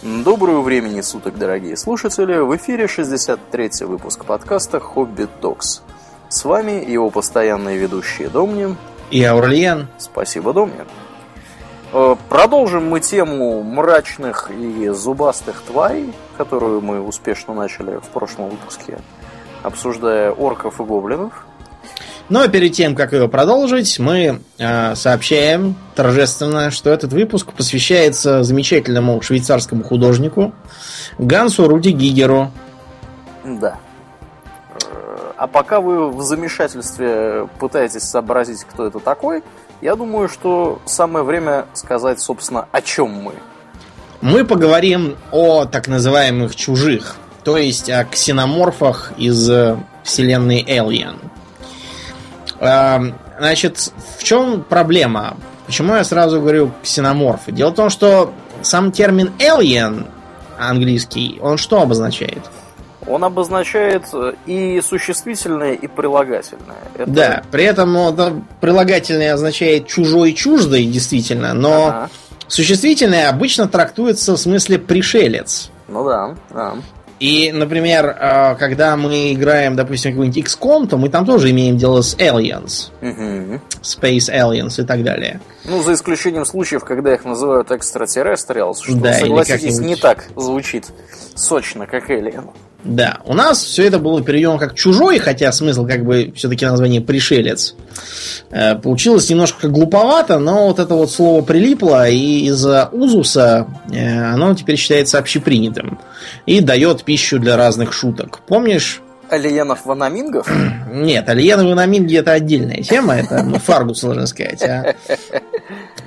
Доброго времени суток, дорогие слушатели! В эфире 63-й выпуск подкаста «Хобби Токс». С вами его постоянные ведущие Домнин и Аурлиен. Спасибо, Домнин. Э, продолжим мы тему мрачных и зубастых тварей, которую мы успешно начали в прошлом выпуске, обсуждая орков и гоблинов. Но перед тем, как ее продолжить, мы э, сообщаем торжественно, что этот выпуск посвящается замечательному швейцарскому художнику Гансу Руди Гигеру. Да. А пока вы в замешательстве пытаетесь сообразить, кто это такой, я думаю, что самое время сказать, собственно, о чем мы. Мы поговорим о так называемых чужих, то есть о ксеноморфах из э, вселенной Alien. Эм, значит, в чем проблема? Почему я сразу говорю ксеноморфы? Дело в том, что сам термин alien английский, он что обозначает? Он обозначает э, и существительное, и прилагательное. Это... Да, при этом ну, прилагательное означает чужой, чуждый, действительно, но ага. существительное обычно трактуется в смысле пришелец. Ну да, да. И, например, э, когда мы играем, допустим, какой-нибудь XCOM, то мы там тоже имеем дело с aliens. Угу. Space aliens и так далее. Ну, за исключением случаев, когда их называют extraterrestrials, что, да, согласитесь, не так звучит сочно, как alien. Да, у нас все это было переведено как чужой, хотя смысл как бы все-таки название пришелец. Э, получилось немножко глуповато, но вот это вот слово прилипло, и из-за узуса э, оно теперь считается общепринятым и дает пищу для разных шуток. Помнишь, Алиенов Ванамингов? Нет, Алиенов Ванаминги это отдельная тема, это ну, Фаргус, можно сказать. А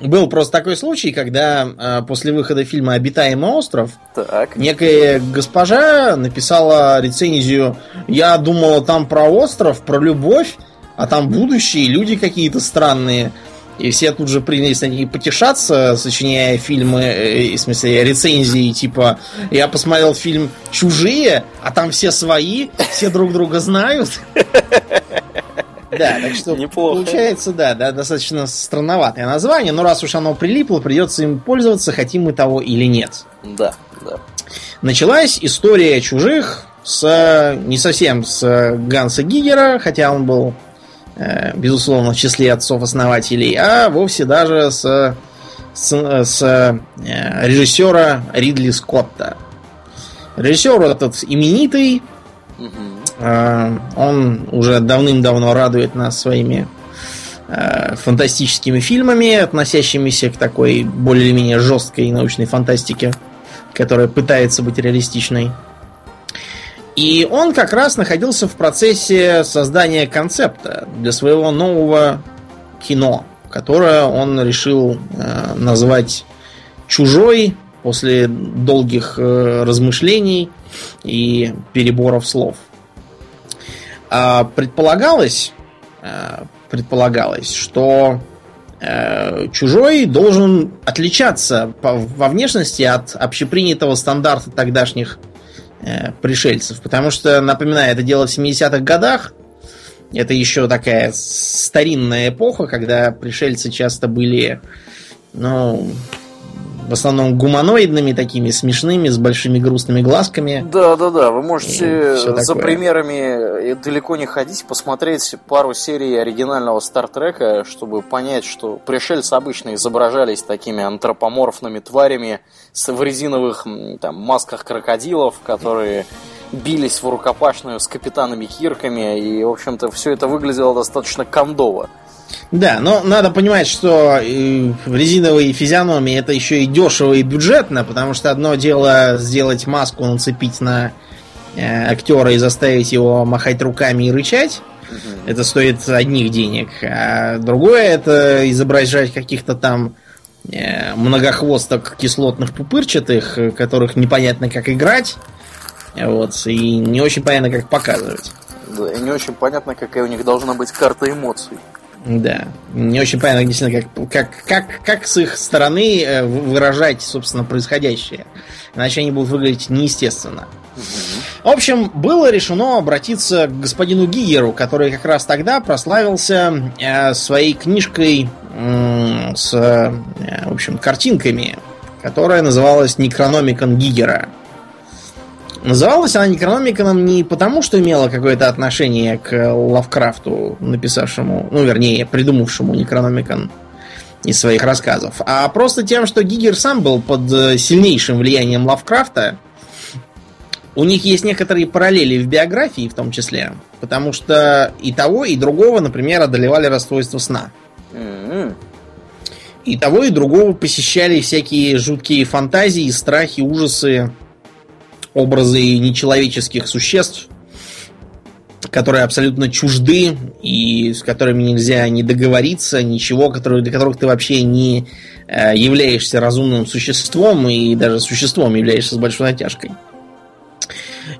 был просто такой случай, когда э, после выхода фильма «Обитаемый остров» так. некая госпожа написала рецензию «Я думала там про остров, про любовь, а там будущие люди какие-то странные». И все тут же принялись на ней потешаться, сочиняя фильмы, э, в смысле рецензии, типа «Я посмотрел фильм «Чужие», а там все свои, все друг друга знают». Да, так что Неплохо. получается, да, да, достаточно странноватое название, но раз уж оно прилипло, придется им пользоваться, хотим мы того или нет. Да, да. Началась история чужих с не совсем с Ганса Гигера, хотя он был, безусловно, в числе отцов-основателей, а вовсе даже с, с, с э, режиссера Ридли Скотта. Режиссер этот именитый, Угу. Он уже давным-давно радует нас своими фантастическими фильмами, относящимися к такой более-менее жесткой научной фантастике, которая пытается быть реалистичной. И он как раз находился в процессе создания концепта для своего нового кино, которое он решил э, назвать «Чужой» после долгих э, размышлений и переборов слов. А предполагалось, э, предполагалось, что э, чужой должен отличаться во внешности от общепринятого стандарта тогдашних пришельцев. Потому что, напоминаю, это дело в 70-х годах. Это еще такая старинная эпоха, когда пришельцы часто были, ну, в основном гуманоидными, такими смешными, с большими грустными глазками. Да, да, да. Вы можете за примерами далеко не ходить, посмотреть пару серий оригинального Стартрека, чтобы понять, что пришельцы обычно изображались такими антропоморфными тварями в резиновых там, масках крокодилов, которые бились в рукопашную с капитанами Кирками, и, в общем-то, все это выглядело достаточно кондово. Да, но надо понимать, что резиновые физиономии это еще и дешево и бюджетно, потому что одно дело сделать маску, нацепить на э, актера и заставить его махать руками и рычать. Это стоит одних денег. А другое это изображать каких-то там э, многохвосток кислотных пупырчатых, которых непонятно как играть. Вот, и не очень понятно, как показывать. Да, и не очень понятно, какая у них должна быть карта эмоций. Да. Не очень понятно, действительно, как, как, как, как с их стороны э, выражать, собственно, происходящее. Иначе они будут выглядеть неестественно. В общем, было решено обратиться к господину Гигеру, который как раз тогда прославился э, своей книжкой э, с, э, в общем, картинками, которая называлась Некрономикон Гигера. Называлась она Некрономиконом не потому, что имела какое-то отношение к Лавкрафту, написавшему, ну, вернее, придумавшему Некрономикон из своих рассказов, а просто тем, что Гигер сам был под э, сильнейшим влиянием Лавкрафта. У них есть некоторые параллели в биографии, в том числе, потому что и того, и другого, например, одолевали расстройство сна. Mm-hmm. И того, и другого посещали всякие жуткие фантазии, страхи, ужасы, образы нечеловеческих существ, которые абсолютно чужды и с которыми нельзя не договориться, ничего, которые, для которых ты вообще не э, являешься разумным существом и даже существом являешься с большой натяжкой.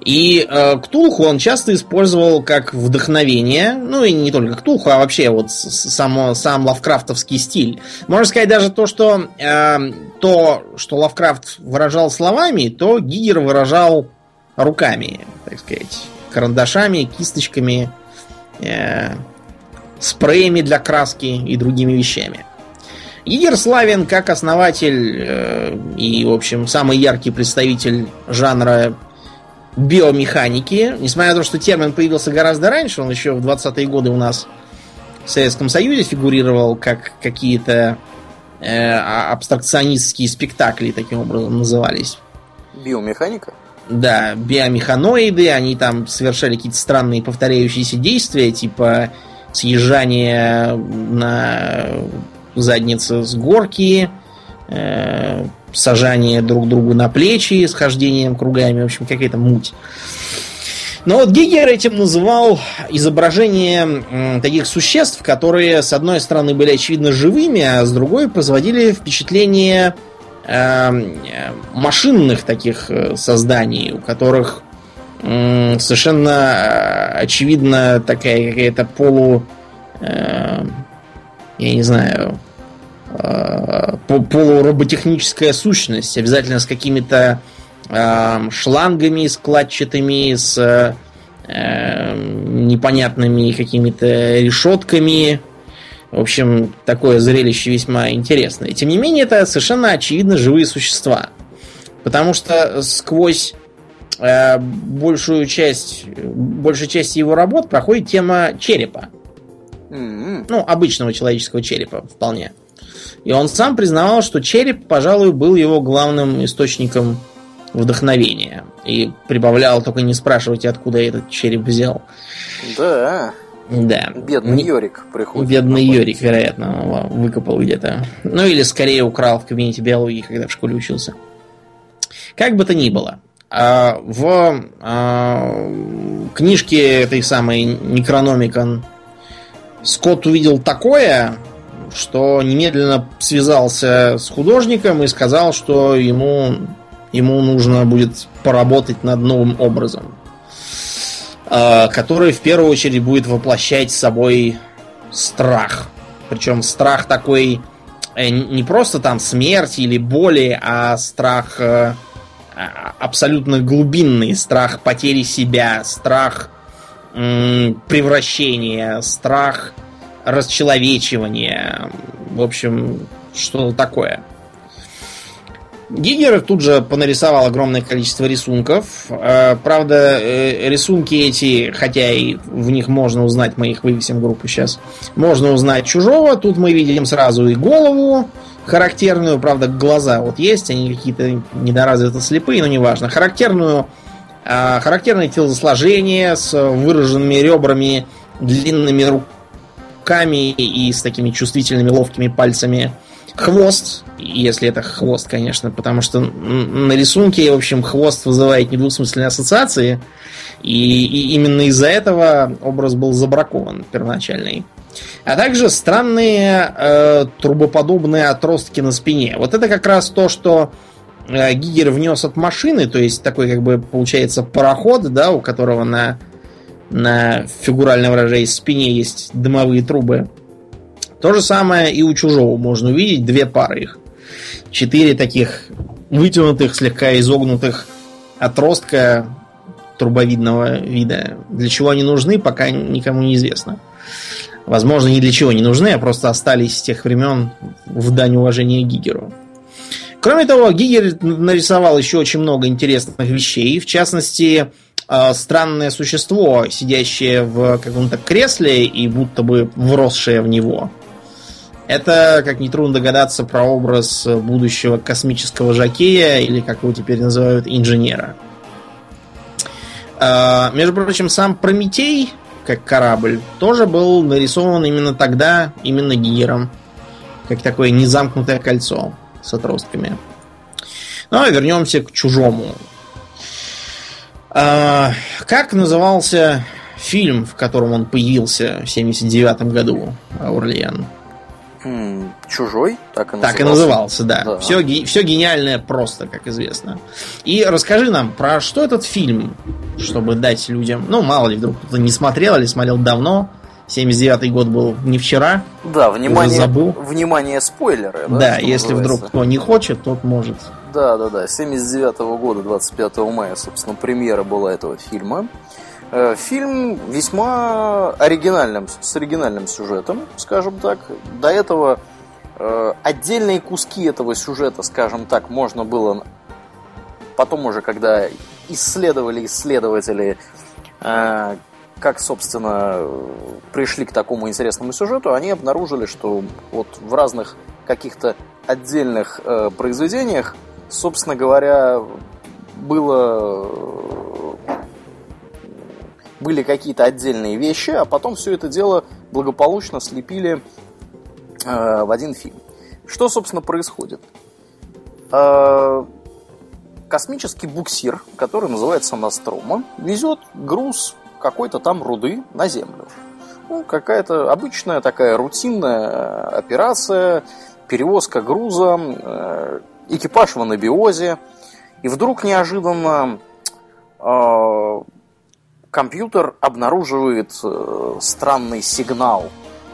И э, Ктулху он часто использовал как вдохновение, ну и не только Ктулху, а вообще вот само, сам лавкрафтовский стиль. Можно сказать даже то, что э, то, что Лавкрафт выражал словами, то Гигер выражал руками, так сказать, карандашами, кисточками, э, спреями для краски и другими вещами. Гигер славен как основатель э, и, в общем, самый яркий представитель жанра биомеханики. Несмотря на то, что термин появился гораздо раньше, он еще в 20-е годы у нас в Советском Союзе фигурировал как какие-то э, а, абстракционистские спектакли, таким образом назывались. Биомеханика? Да, биомеханоиды, они там совершали какие-то странные повторяющиеся действия, типа съезжание на заднице с горки, э, сажание друг другу на плечи, схождением кругами, в общем, какая-то муть. Но вот Гигер этим называл изображение таких существ, которые, с одной стороны, были очевидно живыми, а с другой производили впечатление э, машинных таких э, созданий, у которых совершенно э, очевидно такая какая-то полу... Э, я не знаю полуроботехническая сущность, обязательно с какими-то э, шлангами складчатыми, с э, непонятными какими-то решетками. В общем, такое зрелище весьма интересное. Тем не менее, это совершенно очевидно живые существа. Потому что сквозь э, большую часть, большую часть его работ проходит тема черепа. Mm-hmm. Ну, обычного человеческого черепа, вполне. И он сам признавал, что череп, пожалуй, был его главным источником вдохновения. И прибавлял, только не спрашивайте, откуда я этот череп взял. Да. Да. Бедный Йорик приходит. Бедный Йорик, вероятно, выкопал где-то. Ну или скорее украл в кабинете биологии, когда в школе учился. Как бы то ни было, а, в а, книжке этой самой Некрономикон Скотт увидел такое, что немедленно связался с художником и сказал, что ему, ему нужно будет поработать над новым образом, а, который в первую очередь будет воплощать собой страх. Причем страх такой э, не просто там смерть или боли, а страх э, а, абсолютно глубинный, страх потери себя, страх превращения, страх расчеловечивание, в общем, что-то такое. Гигер тут же понарисовал огромное количество рисунков. Э, правда, э, рисунки эти, хотя и в них можно узнать, мы их вывесим в группу сейчас, можно узнать чужого. Тут мы видим сразу и голову характерную, правда, глаза вот есть, они какие-то недоразвито слепые, но неважно. Характерную, э, характерное телосложение с выраженными ребрами, длинными руками руками и с такими чувствительными ловкими пальцами. Хвост, если это хвост, конечно, потому что на рисунке, в общем, хвост вызывает недвусмысленные ассоциации, и, и именно из-за этого образ был забракован первоначальный. А также странные э, трубоподобные отростки на спине. Вот это как раз то, что э, Гигер внес от машины, то есть такой, как бы, получается, пароход, да, у которого на на фигурально выражаясь спине есть дымовые трубы. То же самое и у чужого можно увидеть две пары их. Четыре таких вытянутых, слегка изогнутых отростка трубовидного вида. Для чего они нужны, пока никому не известно. Возможно, ни для чего не нужны, а просто остались с тех времен в дань уважения Гигеру. Кроме того, Гигер нарисовал еще очень много интересных вещей. В частности, э, странное существо, сидящее в каком-то кресле и будто бы вросшее в него. Это, как нетрудно догадаться, про образ будущего космического жакея, или как его теперь называют, инженера. Э, между прочим, сам Прометей, как корабль, тоже был нарисован именно тогда, именно Гигером. Как такое незамкнутое кольцо с отростками. Ну, а вернемся к чужому. А, как назывался фильм, в котором он появился в 79 году, Аурлиен? Чужой? Так и назывался. Так и назывался, да. да. Все, все гениальное просто, как известно. И расскажи нам, про что этот фильм, чтобы дать людям... Ну, мало ли, вдруг кто-то не смотрел или смотрел давно. 79-й год был не вчера. Да, внимание, забыл. внимание спойлеры. Да, да если называется. вдруг кто не хочет, тот может. Да, да, да. 79-го года, 25 мая, собственно, премьера была этого фильма. Э, фильм весьма оригинальным, с оригинальным сюжетом, скажем так. До этого э, отдельные куски этого сюжета, скажем так, можно было потом уже, когда исследовали исследователи э, как, собственно, пришли к такому интересному сюжету, они обнаружили, что вот в разных каких-то отдельных произведениях, собственно говоря, было были какие-то отдельные вещи, а потом все это дело благополучно слепили э, в один фильм. Что, собственно, происходит? Э, космический буксир, который называется Настрома, везет груз какой-то там руды на Землю. Ну, какая-то обычная такая рутинная операция, перевозка груза, э, экипаж в анабиозе. И вдруг неожиданно э, компьютер обнаруживает э, странный сигнал,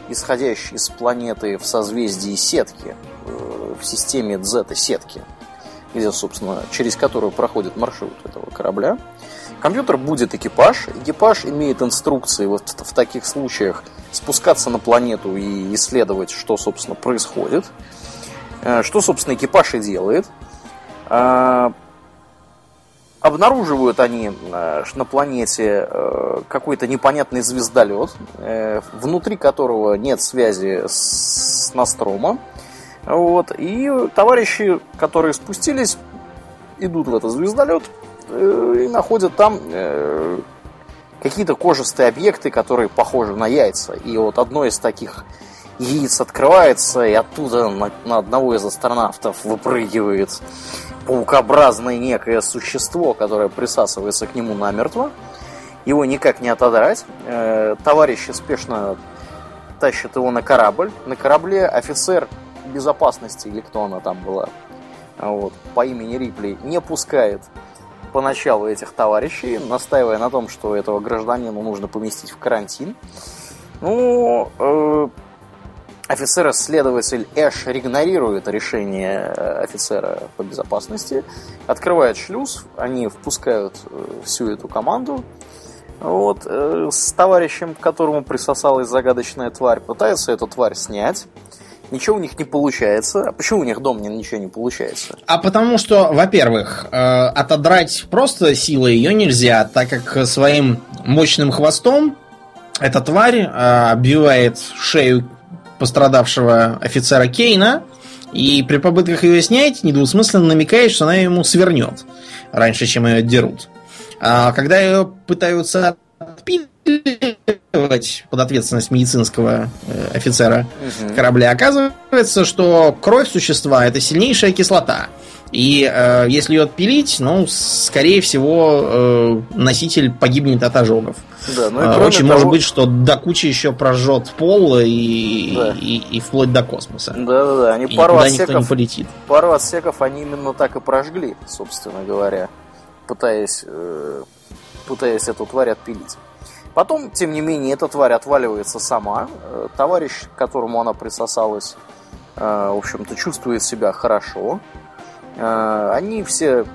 исходящий из планеты в созвездии сетки, в системе дзета-сетки, где, собственно, через которую проходит маршрут этого корабля. Компьютер будет экипаж. Экипаж имеет инструкции вот в таких случаях спускаться на планету и исследовать, что, собственно, происходит. Э, что, собственно, экипаж и делает. Э, обнаруживают они э, на планете какой-то непонятный звездолет, внутри которого нет связи с Настрома. Вот. И товарищи, которые спустились, идут в этот звездолет, и находят там какие-то кожистые объекты, которые похожи на яйца. И вот одно из таких яиц открывается, и оттуда на, на одного из астронавтов выпрыгивает паукообразное некое существо, которое присасывается к нему намертво. Его никак не отодрать. Э, товарищи спешно тащат его на корабль. На корабле офицер безопасности, или кто она там была, вот, по имени Рипли, не пускает поначалу этих товарищей, настаивая на том, что этого гражданина нужно поместить в карантин. Ну, э, офицер-следователь Эш игнорирует решение э, офицера по безопасности, открывает шлюз, они впускают э, всю эту команду, вот, э, с товарищем, к которому присосалась загадочная тварь, пытается эту тварь снять ничего у них не получается. А почему у них дом ничего не получается? А потому что, во-первых, э, отодрать просто силой ее нельзя, так как своим мощным хвостом эта тварь э, обвивает шею пострадавшего офицера Кейна, и при попытках ее снять недвусмысленно намекает, что она ему свернет раньше, чем ее дерут. А когда ее пытаются отпилить, под ответственность медицинского э, офицера угу. корабля, оказывается, что кровь существа это сильнейшая кислота. И э, если ее отпилить, ну, скорее всего, э, носитель погибнет от ожогов. Да, ну и э, Очень того... может быть, что до кучи еще прожжет пол и, да. и, и, вплоть до космоса. Да, да, да. Они и пару отсеков, не полетит. Пару отсеков они именно так и прожгли, собственно говоря, пытаясь, э, пытаясь эту тварь отпилить. Потом, тем не менее, эта тварь отваливается сама. Э, товарищ, к которому она присосалась, э, в общем-то, чувствует себя хорошо. Э, они все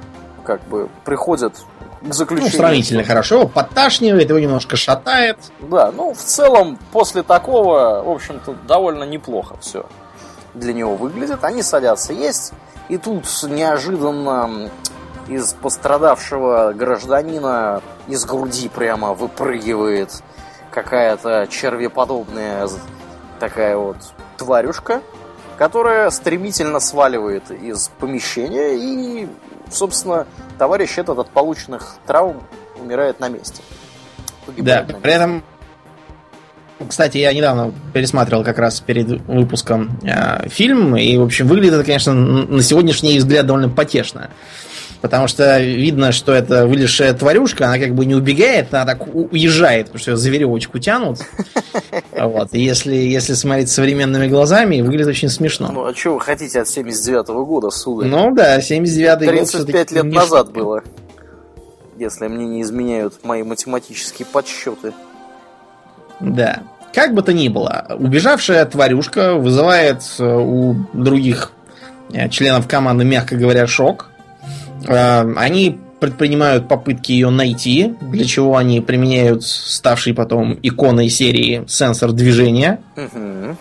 как бы приходят к заключению. Ну, сравнительно хорошо, подташнивает, его немножко шатает. Да, ну, в целом, после такого, в общем-то, довольно неплохо все. для него выглядит. Они садятся есть, и тут неожиданно из пострадавшего гражданина из груди прямо выпрыгивает какая-то червеподобная такая вот тварюшка, которая стремительно сваливает из помещения и, собственно, товарищ этот от полученных травм умирает на месте. Погибает да, на месте. при этом кстати, я недавно пересматривал как раз перед выпуском э, фильм, и, в общем, выглядит это, конечно, на сегодняшний взгляд довольно потешно. Потому что видно, что это вылезшая тварюшка, она как бы не убегает, она так уезжает, потому что ее за веревочку тянут. Вот. И если, если смотреть современными глазами, выглядит очень смешно. Ну, а что вы хотите от 79-го года, сударь? Ну да, 79-й год 35 лет не... назад было. Если мне не изменяют мои математические подсчеты. Да. Как бы то ни было, убежавшая тварюшка вызывает э, у других э, членов команды, мягко говоря, шок. Э, они предпринимают попытки ее найти, для чего они применяют ставший потом иконой серии сенсор движения. Угу.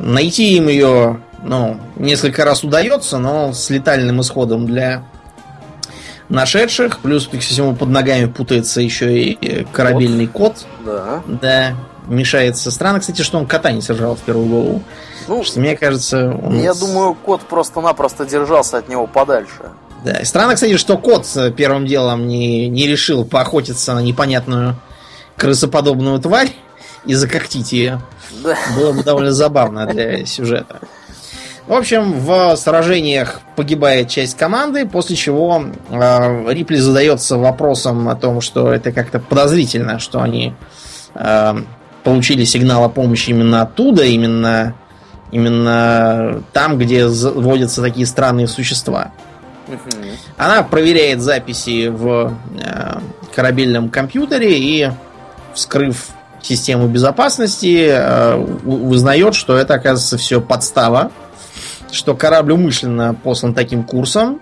Найти им ее ну, несколько раз удается, но с летальным исходом для нашедших. Плюс, ко всему, под ногами путается еще и корабельный кот. Да. Да. Мешается. Странно, кстати, что он кота не сожрал в первую голову. Ну, что мне кажется... Он... Я думаю, кот просто-напросто держался от него подальше. Да, и странно, кстати, что кот первым делом не, не решил поохотиться на непонятную крысоподобную тварь и закоктить ее. Да. Было бы довольно забавно для сюжета. В общем, в сражениях погибает часть команды, после чего э, Рипли задается вопросом о том, что это как-то подозрительно, что они э, получили сигнал о помощи именно оттуда, именно, именно там, где водятся такие странные существа. Она проверяет записи в э, корабельном компьютере и, вскрыв систему безопасности, э, узнает, что это, оказывается, все подстава, что корабль умышленно послан таким курсом,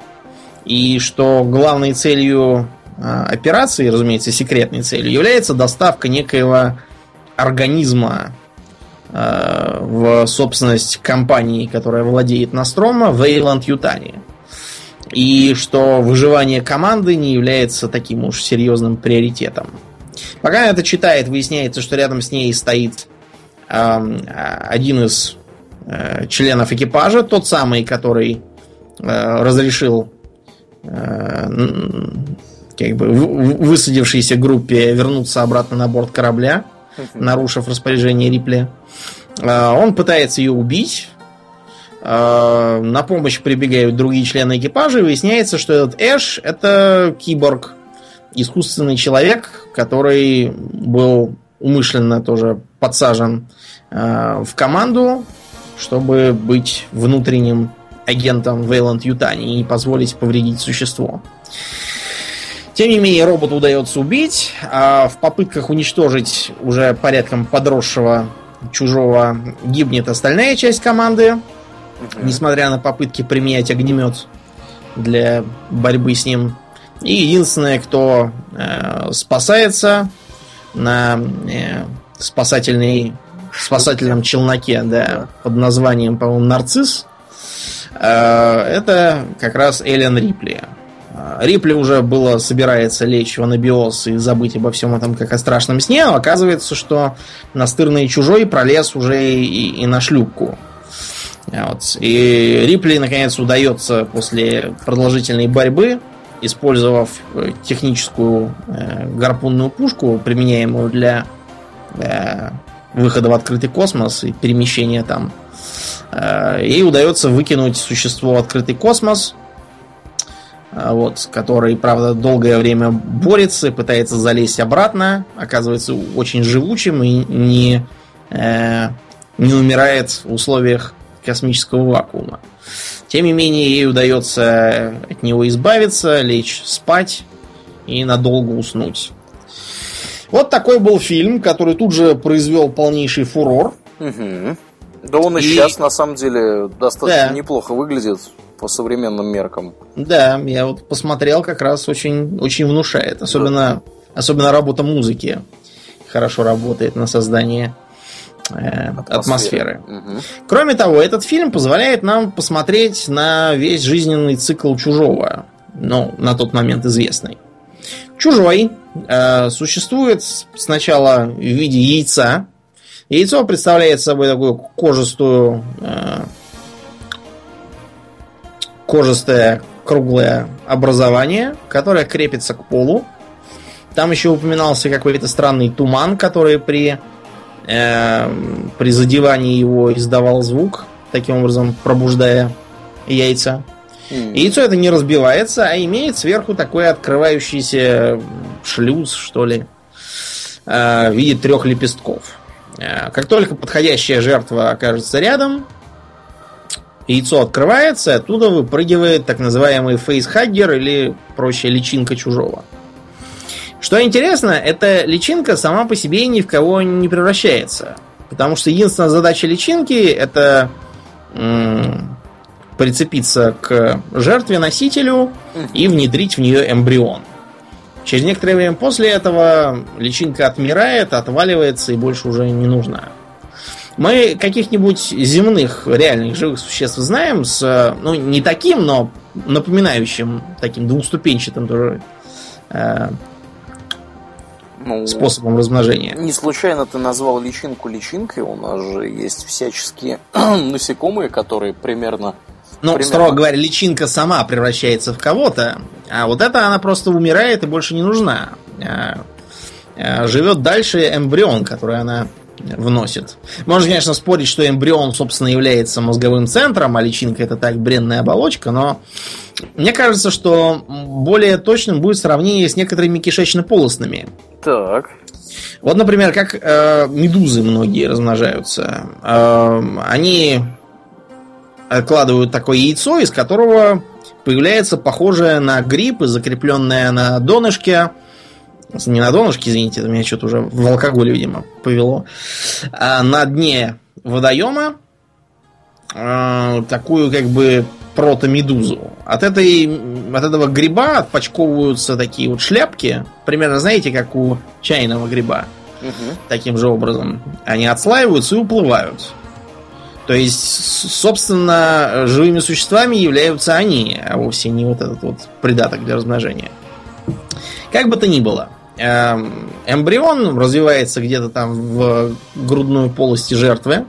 и что главной целью э, операции, разумеется, секретной целью, является доставка некоего организма в собственность компании, которая владеет Настрома, в Эйланд-Ютане. И что выживание команды не является таким уж серьезным приоритетом. Пока она это читает, выясняется, что рядом с ней стоит э, один из э, членов экипажа, тот самый, который э, разрешил э, как бы высадившейся группе вернуться обратно на борт корабля, нарушив распоряжение Рипли. Э, он пытается ее убить, Э, на помощь прибегают другие члены экипажа, и выясняется, что этот Эш это киборг, искусственный человек, который был умышленно тоже подсажен э, в команду, чтобы быть внутренним агентом Вейланд Ютани и позволить повредить существо. Тем не менее, роботу удается убить, а в попытках уничтожить уже порядком подросшего чужого гибнет остальная часть команды. Угу. Несмотря на попытки применять огнемет для борьбы с ним. И единственное, кто э, спасается на э, спасательной, спасательном челноке, да. под названием, по-моему, Нарцисс, э, это как раз Эллен Рипли. Рипли уже было собирается лечь в анабиоз и забыть обо всем этом как о страшном сне, но оказывается, что настырный чужой пролез уже и, и на шлюпку. Вот. И Рипли, наконец, удается после продолжительной борьбы, использовав э, техническую э, гарпунную пушку, применяемую для э, выхода в открытый космос и перемещения там, э, ей удается выкинуть существо в открытый космос, вот, который, правда, долгое время борется, пытается залезть обратно, оказывается очень живучим и не, э, не умирает в условиях космического вакуума. Тем не менее, ей удается от него избавиться, лечь спать и надолго уснуть. Вот такой был фильм, который тут же произвел полнейший фурор. Угу. Да он и, и сейчас, на самом деле, достаточно да. неплохо выглядит по современным меркам. Да, я вот посмотрел, как раз очень, очень внушает. Особенно, да. особенно работа музыки хорошо работает на создание э, атмосферы. Угу. Кроме того, этот фильм позволяет нам посмотреть на весь жизненный цикл чужого, ну, на тот момент известный. Чужой э, существует сначала в виде яйца. Яйцо представляет собой такую кожистую, э, кожистое круглое образование, которое крепится к полу. Там еще упоминался какой-то странный туман, который при, э, при задевании его издавал звук, таким образом пробуждая яйца. Mm. Яйцо это не разбивается, а имеет сверху такой открывающийся шлюз, что ли, э, в виде трех лепестков. Э, как только подходящая жертва окажется рядом, яйцо открывается, оттуда выпрыгивает так называемый фейсхаггер или проще личинка чужого. Что интересно, эта личинка сама по себе ни в кого не превращается. Потому что единственная задача личинки это м- прицепиться к жертве носителю и внедрить в нее эмбрион. Через некоторое время после этого личинка отмирает, отваливается и больше уже не нужна. Мы каких-нибудь земных реальных живых существ знаем с, ну, не таким, но напоминающим таким двухступенчатым тоже э, ну, способом размножения. Не случайно ты назвал личинку личинкой. У нас же есть всяческие насекомые, которые примерно ну, Примерно. строго говоря, личинка сама превращается в кого-то, а вот эта она просто умирает и больше не нужна. А, а, живет дальше эмбрион, который она вносит. Можно, конечно, спорить, что эмбрион, собственно, является мозговым центром, а личинка это так бренная оболочка, но мне кажется, что более точным будет сравнение с некоторыми кишечно-полостными. Так. Вот, например, как э, медузы многие размножаются. Э, они откладывают такое яйцо, из которого появляется похожее на гриб, закрепленное на донышке. Не на донышке, извините, это меня что-то уже в алкоголе, видимо, повело. А на дне водоема э, такую как бы протомедузу. От, этой, от этого гриба отпочковываются такие вот шляпки, примерно, знаете, как у чайного гриба. Угу. Таким же образом. Они отслаиваются и уплывают. То есть, собственно, живыми существами являются они, а вовсе не вот этот вот придаток для размножения. Как бы то ни было, эмбрион развивается где-то там в грудной полости жертвы.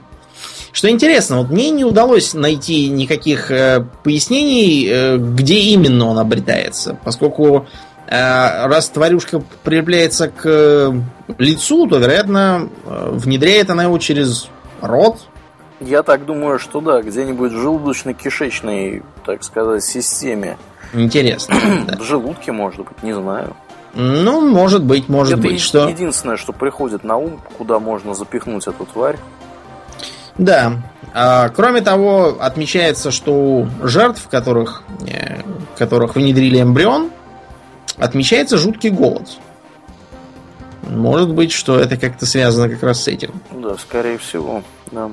Что интересно, вот мне не удалось найти никаких э, пояснений, э, где именно он обретается, поскольку э, раз тварюшка прилепляется к лицу, то, вероятно, внедряет она его через рот, я так думаю, что да, где-нибудь в желудочно-кишечной, так сказать, системе. Интересно. В желудке, может быть, не знаю. Ну, может быть, может Это быть, что... единственное, что приходит на ум, куда можно запихнуть эту тварь. Да. А, кроме того, отмечается, что у жертв, которых, э, которых внедрили эмбрион, отмечается жуткий голод. Может быть, что это как-то связано как раз с этим. Да, скорее всего, да.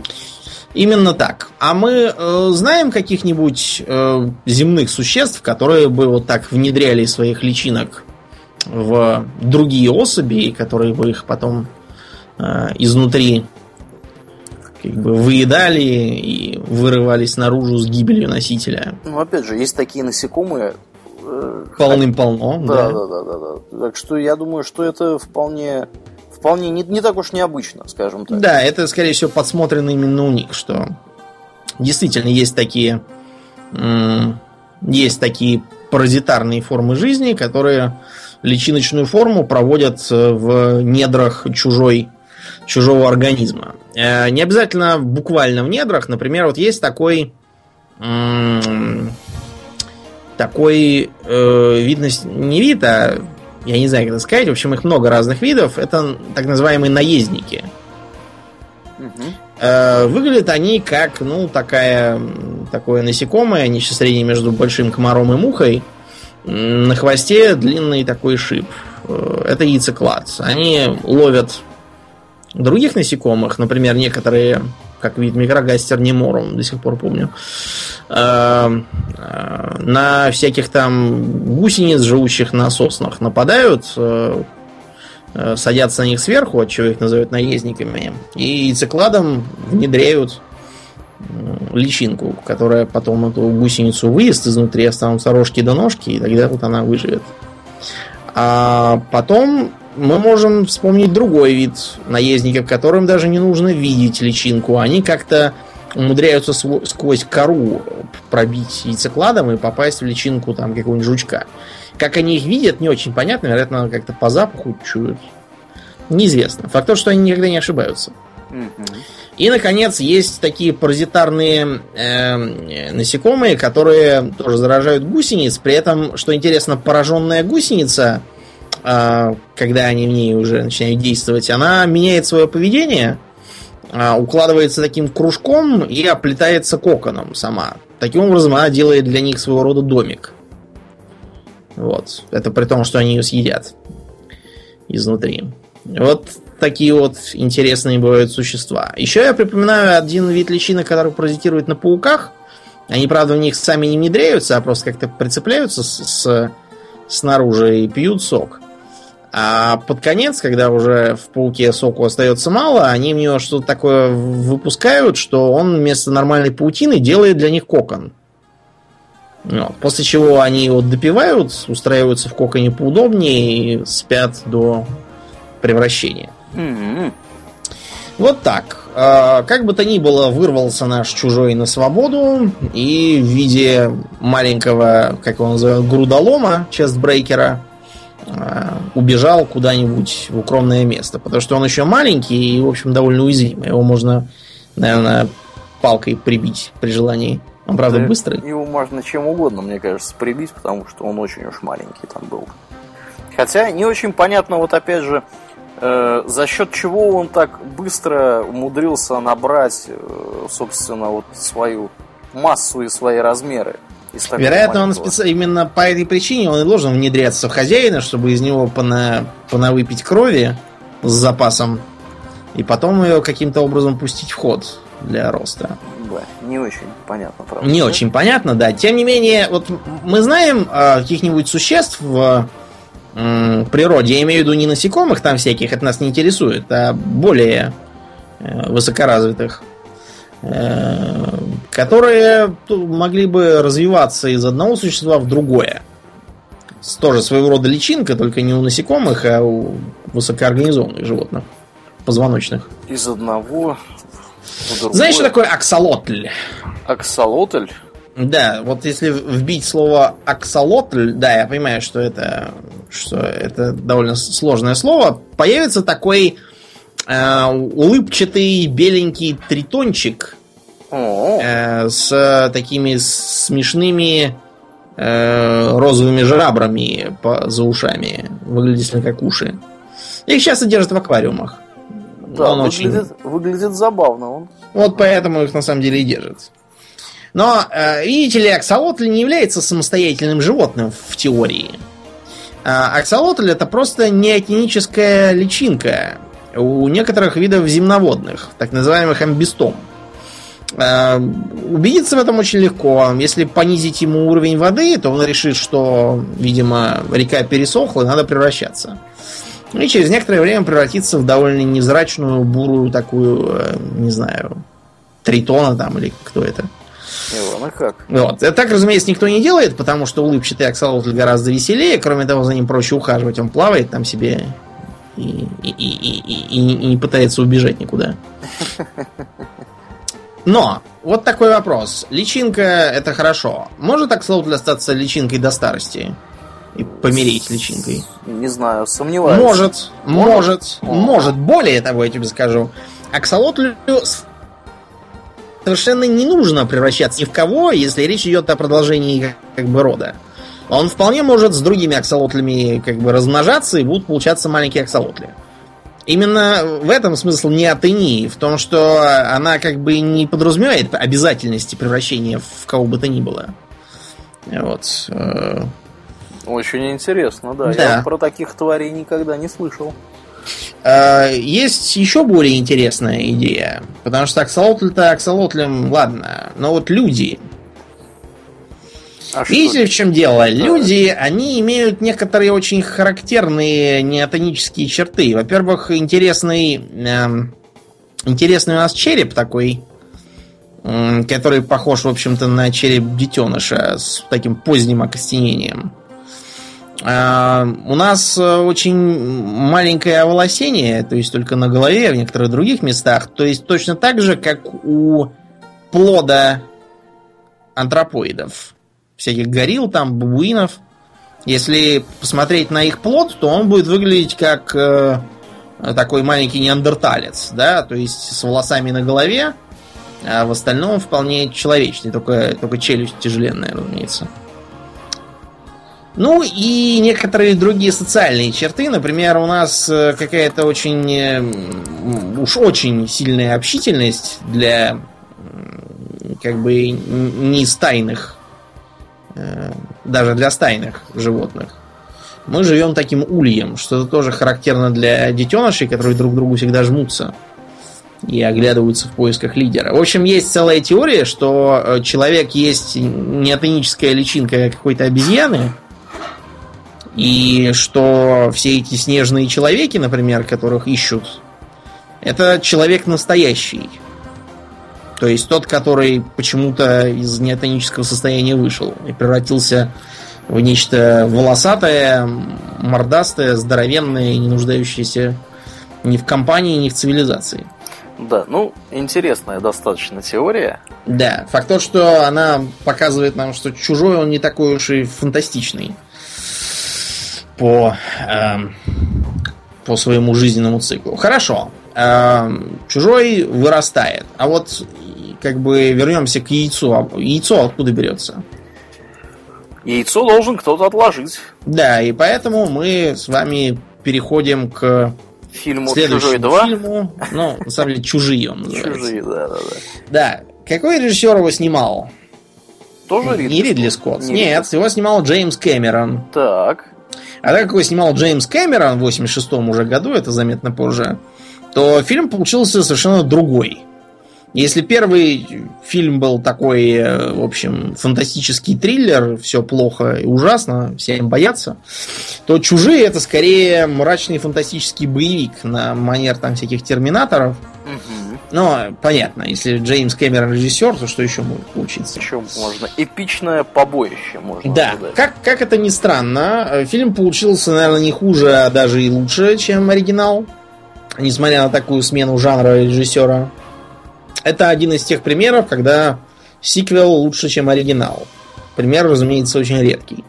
Именно так. А мы э, знаем каких-нибудь э, земных существ, которые бы вот так внедряли своих личинок в другие особи, которые бы их потом э, изнутри как бы выедали и вырывались наружу с гибелью носителя. Ну, опять же, есть такие насекомые. Э, Полным-полно. Да, да, да, да, да. Так что я думаю, что это вполне вполне не, не так уж необычно, скажем так. Да, это, скорее всего, подсмотрено именно у них, что действительно есть такие есть такие паразитарные формы жизни, которые личиночную форму проводят э, в недрах чужой, чужого организма. Э, не обязательно буквально в недрах. Например, вот есть такой такой э, видность, не вид, а я не знаю, как это сказать, в общем, их много разных видов. Это так называемые наездники. Угу. выглядят они как, ну, такая, такое насекомое, нечто среднее между большим комаром и мухой. На хвосте длинный такой шип. Э, это яйцеклад. Они ловят других насекомых, например, некоторые как вид микрогастер неморум, до сих пор помню, э, э, на всяких там гусениц, живущих на соснах, нападают, садятся на них сверху, от чего их называют наездниками, и яйцекладом внедряют личинку, которая потом эту гусеницу выест изнутри, останутся рожки до ножки, и тогда вот она выживет. А потом мы можем вспомнить другой вид наездников, которым даже не нужно видеть личинку. Они как-то умудряются сквозь кору пробить яйцекладом и попасть в личинку там какого-нибудь жучка. Как они их видят, не очень понятно. Вероятно, как-то по запаху чуют. Неизвестно. Факт то, что они никогда не ошибаются. И, наконец, есть такие паразитарные э, насекомые, которые тоже заражают гусениц. При этом, что интересно, пораженная гусеница, э, когда они в ней уже начинают действовать, она меняет свое поведение, э, укладывается таким кружком и оплетается коконом сама. Таким образом, она делает для них своего рода домик. Вот. Это при том, что они ее съедят изнутри. Вот такие вот интересные бывают существа. Еще я припоминаю один вид личинок, который паразитирует на пауках. Они, правда, в них сами не внедряются, а просто как-то прицепляются с, с, снаружи и пьют сок. А под конец, когда уже в пауке соку остается мало, они в него что-то такое выпускают, что он вместо нормальной паутины делает для них кокон. Вот. После чего они его допивают, устраиваются в коконе поудобнее и спят до превращения. Mm-hmm. Вот так. А, как бы то ни было, вырвался наш чужой на свободу и в виде маленького, как его называют, грудолома, честбрейкера, убежал куда-нибудь в укромное место. Потому что он еще маленький и, в общем, довольно уязвимый. Его можно, наверное, палкой прибить при желании. Он, правда, да быстрый. Его можно чем угодно, мне кажется, прибить, потому что он очень уж маленький там был. Хотя не очень понятно, вот опять же, за счет чего он так быстро умудрился набрать, э, собственно, вот свою массу и свои размеры. Вероятно, он специ... именно по этой причине он и должен внедряться в хозяина, чтобы из него пона... понавыпить крови с запасом, и потом ее каким-то образом пустить в ход для роста. Да, не очень понятно, правда. Не очень понятно, да. Тем не менее, вот мы знаем э, каких-нибудь существ в природе. Я имею в виду не насекомых там всяких, это нас не интересует, а более э, высокоразвитых, э, которые могли бы развиваться из одного существа в другое. Тоже своего рода личинка, только не у насекомых, а у высокоорганизованных животных, позвоночных. Из одного в другое. Знаешь, что такое аксолотль? Аксолотль? Да, вот если вбить слово аксолотль, да, я понимаю, что это, что это довольно сложное слово, появится такой э, улыбчатый беленький тритончик э, с такими смешными э, розовыми жабрами по, за ушами, выглядит как уши. Их часто держат в аквариумах. Да, он выглядит, очень... выглядит забавно. Он. Вот поэтому их на самом деле и держат. Но, э, видите ли, аксолотль не является самостоятельным животным в теории. А, аксолотль это просто неокиническая личинка у некоторых видов земноводных, так называемых амбистом. Э, убедиться в этом очень легко. Если понизить ему уровень воды, то он решит, что, видимо, река пересохла и надо превращаться. И через некоторое время превратиться в довольно невзрачную, бурую такую, э, не знаю, тритона там или кто это. Иван, а как? Вот. Так, разумеется, никто не делает, потому что улыбчатый аксолотль гораздо веселее. Кроме того, за ним проще ухаживать. Он плавает там себе и, и, и, и, и, и не пытается убежать никуда. Но, вот такой вопрос. Личинка это хорошо. Может аксолотль остаться личинкой до старости? И помереть личинкой? Не знаю, сомневаюсь. Может, может, может. может. Более того, я тебе скажу. Аксолотлю совершенно не нужно превращаться ни в кого, если речь идет о продолжении как бы рода. Он вполне может с другими аксолотлями как бы размножаться и будут получаться маленькие аксолотли. Именно в этом смысл не атении, в том, что она как бы не подразумевает обязательности превращения в кого бы то ни было. Вот. Очень интересно, да. да. Я про таких тварей никогда не слышал. Э, есть еще более интересная идея. Потому что аксолотль-то аксолотлем, ладно. Но вот люди. А Видите, в чем дело? Люди, они имеют некоторые очень характерные неотонические черты. Во-первых, интересный, эм, интересный у нас череп такой, эм, который похож, в общем-то, на череп детеныша с таким поздним окостенением. Э, у нас очень маленькое оволосение, то есть только на голове, в некоторых других местах. То есть точно так же, как у плода антропоидов всяких горил, там, бабуинов. Если посмотреть на их плод, то он будет выглядеть как э, такой маленький неандерталец, да, то есть с волосами на голове, а в остальном вполне человечный, только, только челюсть тяжеленная, разумеется. Ну и некоторые другие социальные черты. Например, у нас э, какая-то очень э, уж очень сильная общительность для как бы не стайных Э, даже для стайных животных. Мы живем таким ульем, что это тоже характерно для детенышей, которые друг к другу всегда жмутся и оглядываются в поисках лидера. В общем, есть целая теория, что человек есть неотоническая личинка какой-то обезьяны, и что все эти снежные человеки, например, которых ищут, это человек настоящий. То есть тот, который почему-то из неотонического состояния вышел и превратился в нечто волосатое, мордастое, здоровенное, не нуждающееся ни в компании, ни в цивилизации. Да, ну, интересная достаточно теория. Да, факт тот, что она показывает нам, что чужой он не такой уж и фантастичный по, э, по своему жизненному циклу. Хорошо. Э, чужой вырастает. А вот как бы вернемся к яйцу. А яйцо откуда берется? Яйцо должен кто-то отложить. Да, и поэтому мы с вами переходим к фильму «Чужой 2». Фильму. Ну, на самом деле, «Чужие» он называется. «Чужие», да, да, да. Да. Какой режиссер его снимал? Тоже Ридли Не Ридли Скотт. Не Нет, Ридли. его снимал Джеймс Кэмерон. Так. А так как его снимал Джеймс Кэмерон в 86-м уже году, это заметно позже, то фильм получился совершенно другой. Если первый фильм был такой, э, в общем, фантастический триллер, все плохо и ужасно, все им боятся, то «Чужие» это скорее мрачный фантастический боевик на манер там всяких терминаторов. Угу. Но понятно, если Джеймс Кэмерон режиссер, то что еще может получиться? Еще можно. Эпичное побоище можно Да, как, как это ни странно, э, фильм получился, наверное, не хуже, а даже и лучше, чем оригинал. Несмотря на такую смену жанра режиссера. Это один из тех примеров, когда сиквел лучше, чем оригинал. Пример, разумеется, очень редкий.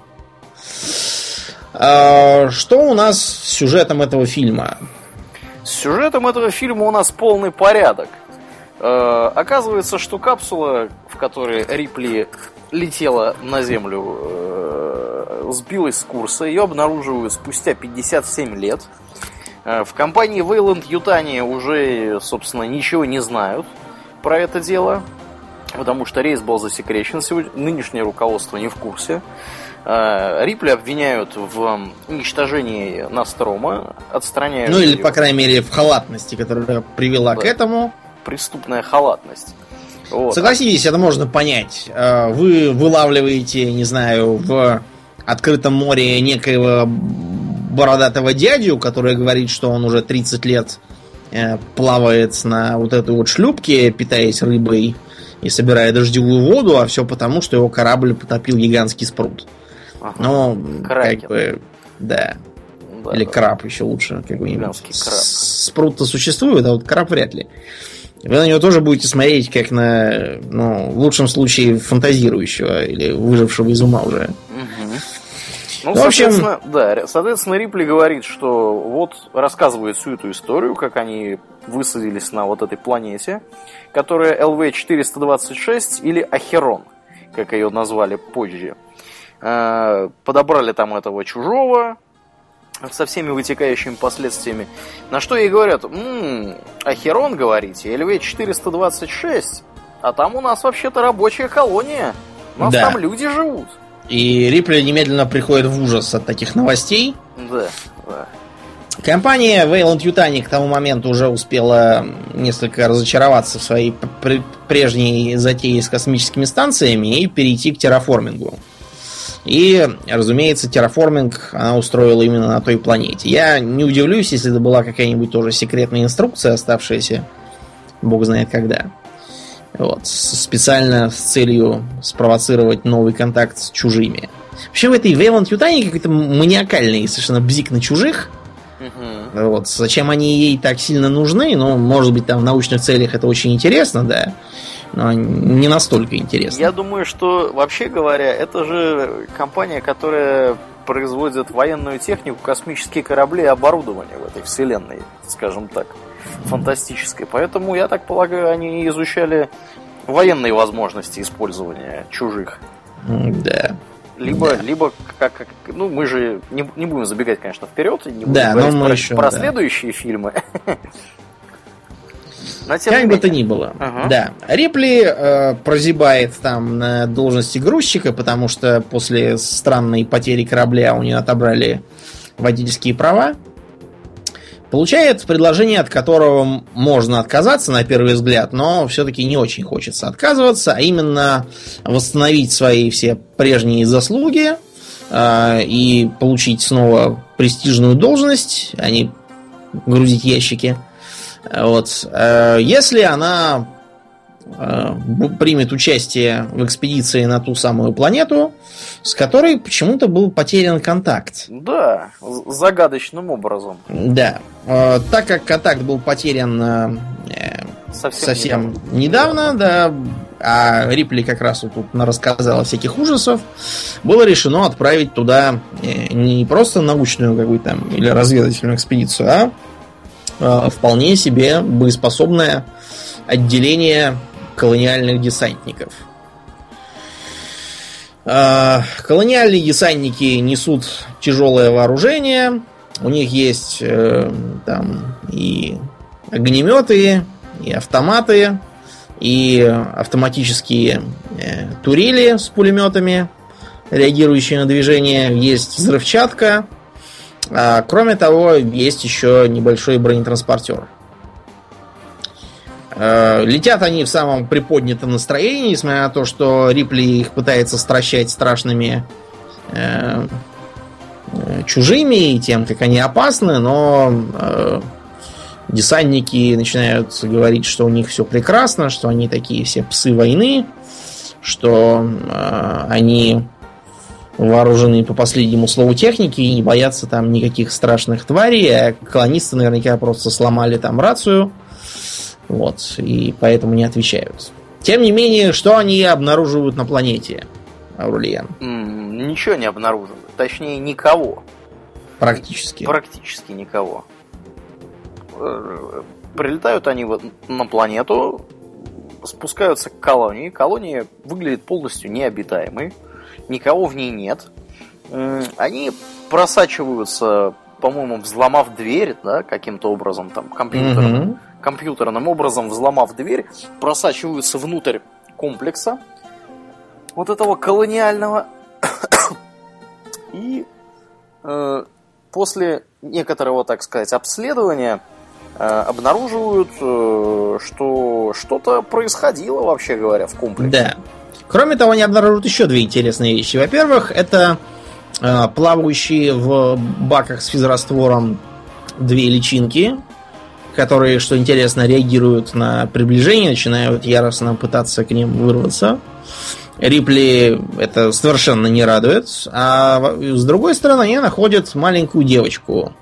А, что у нас с сюжетом этого фильма? С сюжетом этого фильма у нас полный порядок. Э, оказывается, что капсула, в которой Рипли летела на Землю, э, сбилась с курса. Ее обнаруживают спустя 57 лет. Э, в компании Wayland Ютани уже, собственно, ничего не знают про это дело, потому что рейс был засекречен, сегодня нынешнее руководство не в курсе. А, Рипли обвиняют в уничтожении Настрома, отстраняют... Ну или, по крайней мере, в халатности, которая привела да. к этому. Преступная халатность. Вот. Согласитесь, это можно понять. А, вы вылавливаете, не знаю, в открытом море некоего бородатого дядю, который говорит, что он уже 30 лет Э, плавает на вот этой вот шлюпке, питаясь рыбой и собирая дождевую воду, а все потому, что его корабль потопил гигантский спрут. Ага. Кракен. как бы, да. да Или да. краб еще лучше какой-нибудь. Спрут-то существует, а вот краб вряд ли. Вы на него тоже будете смотреть как на, ну, в лучшем случае, фантазирующего или выжившего из ума уже. Угу. Ну, в общем... соответственно, да, соответственно, Рипли говорит, что вот рассказывает всю эту историю, как они высадились на вот этой планете, которая ЛВ-426 или Ахерон, как ее назвали позже. Э, подобрали там этого чужого, со всеми вытекающими последствиями. На что ей говорят, м-м, Ахерон, говорите, ЛВ-426, а там у нас вообще-то рабочая колония. У нас да. там люди живут. И Рипли немедленно приходит в ужас от таких новостей. Да, да. Компания Wayland Yutani к тому моменту уже успела несколько разочароваться в своей прежней затее с космическими станциями и перейти к терраформингу. И, разумеется, терраформинг она устроила именно на той планете. Я не удивлюсь, если это была какая-нибудь тоже секретная инструкция, оставшаяся бог знает когда. Вот, специально с целью спровоцировать новый контакт с чужими. Вообще в этой Вейланд Ютане какой-то маниакальный совершенно бзик на чужих. Угу. Вот, зачем они ей так сильно нужны? Ну, может быть, там в научных целях это очень интересно, да. Но не настолько интересно. Я думаю, что вообще говоря, это же компания, которая производит военную технику, космические корабли и оборудование в этой вселенной, скажем так, фантастической. Поэтому, я так полагаю, они изучали военные возможности использования чужих. Да. Либо, да. либо как, как, ну, мы же не, не будем забегать, конечно, вперед, не будем да, говорить но мы про, еще, про да. следующие фильмы. Но, как бы то ни было. Ага. Да. Рипли э, прозябает там на должности грузчика, потому что после странной потери корабля у нее отобрали водительские права. Получает предложение, от которого можно отказаться на первый взгляд, но все-таки не очень хочется отказываться, а именно восстановить свои все прежние заслуги э, и получить снова престижную должность, а не грузить ящики. Вот. Э, если она э, примет участие в экспедиции на ту самую планету, с которой почему-то был потерян контакт. Да, загадочным образом. Да. Э, так как контакт был потерян совсем, совсем недавно, недавно, да, а Рипли как раз вот тут рассказала всяких ужасов, было решено отправить туда не просто научную какую-то или разведывательную экспедицию, а вполне себе боеспособное отделение колониальных десантников. Э, колониальные десантники несут тяжелое вооружение. У них есть э, там и огнеметы, и автоматы, и автоматические турели с пулеметами, реагирующие на движение. Есть взрывчатка, а, кроме того, есть еще небольшой бронетранспортер. А, летят они в самом приподнятом настроении, несмотря на то, что Рипли их пытается стращать страшными э, э, чужими и тем, как они опасны, но э, десантники начинают говорить, что у них все прекрасно, что они такие все псы войны, что э, они вооружены по последнему слову техники и не боятся там никаких страшных тварей, а колонисты наверняка просто сломали там рацию, вот, и поэтому не отвечают. Тем не менее, что они обнаруживают на планете, Аурельян? Ничего не обнаруживают, точнее, никого. Практически. Практически никого. Э, прилетают они на планету, спускаются к колонии. Колония выглядит полностью необитаемой никого в ней нет. Они просачиваются, по-моему, взломав дверь, да, каким-то образом, там, компьютерным, mm-hmm. компьютерным образом взломав дверь, просачиваются внутрь комплекса вот этого колониального. И э, после некоторого, так сказать, обследования э, обнаруживают, э, что что-то происходило, вообще говоря, в комплексе. Да. Кроме того, они обнаруживают еще две интересные вещи. Во-первых, это э, плавающие в баках с физраствором две личинки, которые, что интересно, реагируют на приближение, начинают яростно пытаться к ним вырваться. Рипли это совершенно не радует. А с другой стороны, они находят маленькую девочку,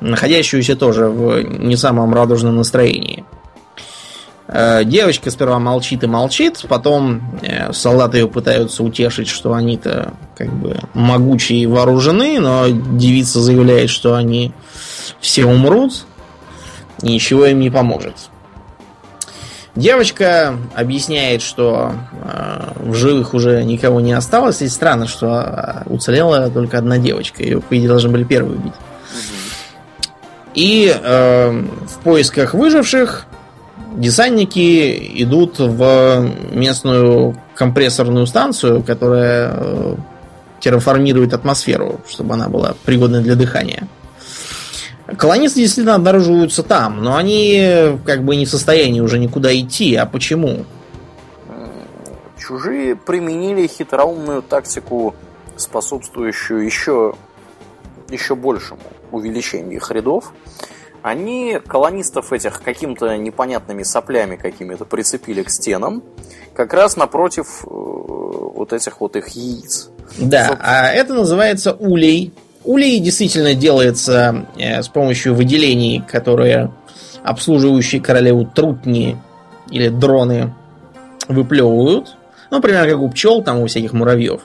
находящуюся тоже в не самом радужном настроении. Э, девочка сперва молчит и молчит, потом э, солдаты ее пытаются утешить, что они-то как бы могучие и вооружены, но девица заявляет, что они все умрут, и ничего им не поможет. Девочка объясняет, что э, в живых уже никого не осталось, и странно, что уцелела только одна девочка. Ее, по идее, должны были первую убить. И э, в поисках выживших десантники идут в местную компрессорную станцию, которая э, терраформирует атмосферу, чтобы она была пригодна для дыхания. Колонисты действительно обнаруживаются там, но они как бы не в состоянии уже никуда идти. А почему? Чужие применили хитроумную тактику способствующую еще, еще большему увеличению их рядов, они колонистов этих каким-то непонятными соплями какими-то прицепили к стенам, как раз напротив э, вот этих вот их яиц. Да, Соб... а это называется улей. Улей действительно делается э, с помощью выделений, которые обслуживающие королеву трутни или дроны выплевывают. Ну, примерно как у пчел, там у всяких муравьев.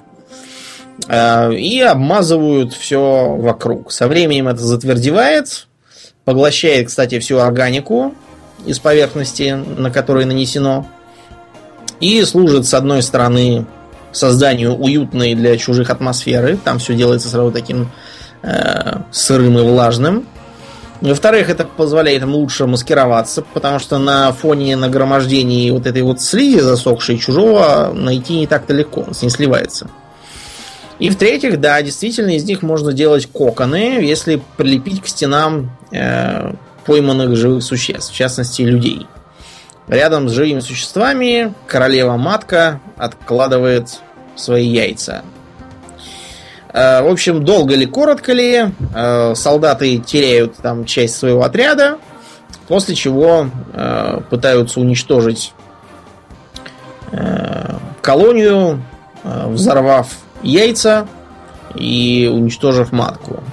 Э, и обмазывают все вокруг. Со временем это затвердевает, Поглощает, кстати, всю органику из поверхности, на которой нанесено. И служит, с одной стороны, созданию уютной для чужих атмосферы. Там все делается сразу таким э, сырым и влажным. Во-вторых, это позволяет им лучше маскироваться, потому что на фоне нагромождения вот этой вот слизи засохшей чужого найти не так-то легко, он с ней сливается. И в-третьих, да, действительно, из них можно делать коконы, если прилепить к стенам э, пойманных живых существ, в частности, людей. Рядом с живыми существами королева-матка откладывает свои яйца. Э, в общем, долго ли, коротко ли, э, солдаты теряют там часть своего отряда, после чего э, пытаются уничтожить э, колонию, э, взорвав яйца и уничтожив матку.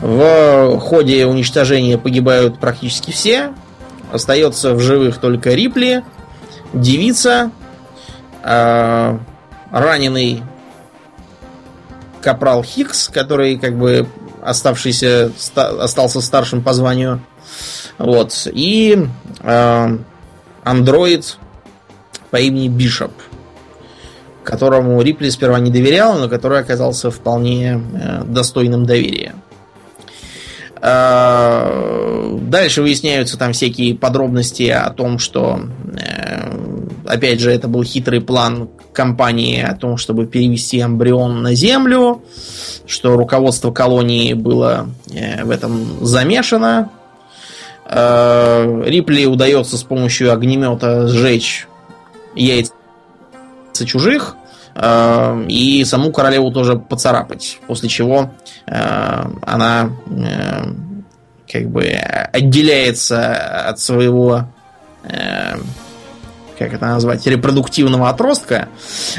В ходе уничтожения погибают практически все. Остается в живых только Рипли, девица, э, раненый капрал Хикс, который как бы оставшийся остался старшим по званию. Вот. И э, андроид по имени Бишоп которому Рипли сперва не доверял, но который оказался вполне э, достойным доверия. Э, дальше выясняются там всякие подробности о том, что, э, опять же, это был хитрый план компании о том, чтобы перевести эмбрион на Землю, что руководство колонии было в этом замешано. Рипли удается с помощью огнемета сжечь яйца чужих, э, и саму королеву тоже поцарапать. После чего э, она э, как бы отделяется от своего как это назвать, репродуктивного отростка.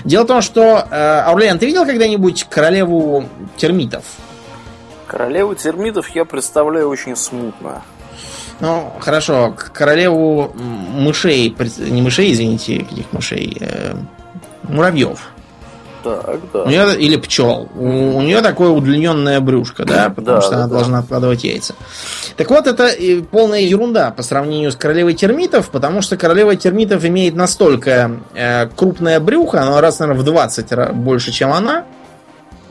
Дело в том, что, э, Аурлиан, ты видел когда-нибудь королеву термитов? Королеву термитов я представляю очень смутно. Ну, хорошо, королеву мышей, не мышей, извините, каких мышей, э, муравьев. Так, да. У нее, или пчел. У, у нее такое удлиненное брюшко, да, потому да, что да, она да. должна откладывать яйца. Так вот, это полная ерунда по сравнению с королевой термитов, потому что королева термитов имеет настолько э, крупное брюхо, оно раз, наверное, в 20 раз больше, чем она,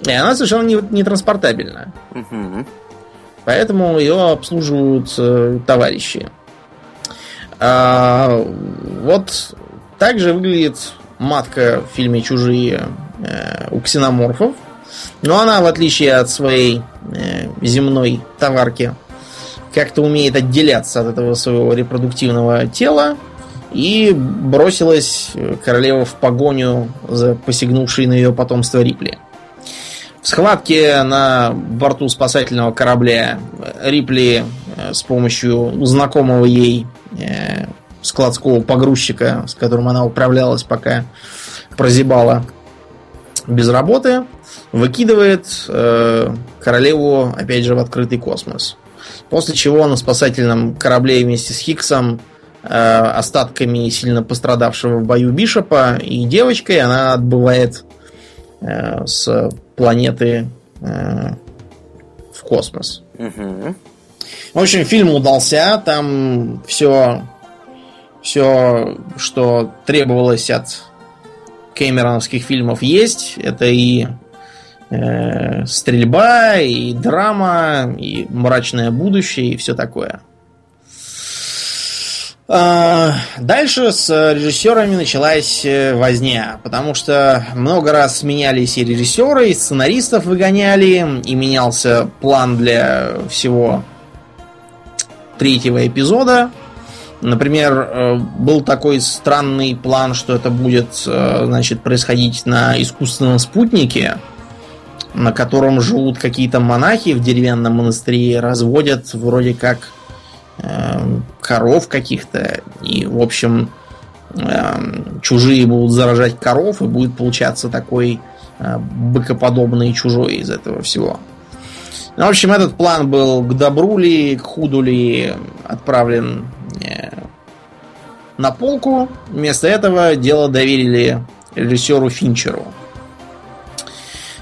и она совершенно не, не транспортабельна. Угу. Поэтому ее обслуживают э, товарищи. А, вот так же выглядит матка в фильме «Чужие» э, у ксеноморфов. Но она, в отличие от своей э, земной товарки, как-то умеет отделяться от этого своего репродуктивного тела и бросилась э, королева в погоню за посягнувшей на ее потомство Рипли. В схватке на борту спасательного корабля Рипли с помощью знакомого ей складского погрузчика, с которым она управлялась, пока прозябала без работы, выкидывает э, королеву, опять же, в открытый космос. После чего на спасательном корабле вместе с Хиксом, э, остатками сильно пострадавшего в бою Бишопа и девочкой, она отбывает э, с планеты э, в космос. Угу. В общем, фильм удался, там все все, что требовалось от кэмероновских фильмов есть. Это и э, стрельба, и драма, и мрачное будущее, и все такое. А, дальше с режиссерами началась э, возня, потому что много раз сменялись и режиссеры, и сценаристов выгоняли, и менялся план для всего третьего эпизода. Например, э, был такой странный план, что это будет, э, значит, происходить на искусственном спутнике, на котором живут какие-то монахи в деревянном монастыре, разводят вроде как э, коров каких-то. И, в общем, э, чужие будут заражать коров, и будет получаться такой э, быкоподобный чужой из этого всего. Ну, в общем, этот план был к добру ли, к худу ли отправлен на полку. Вместо этого дело доверили режиссеру Финчеру.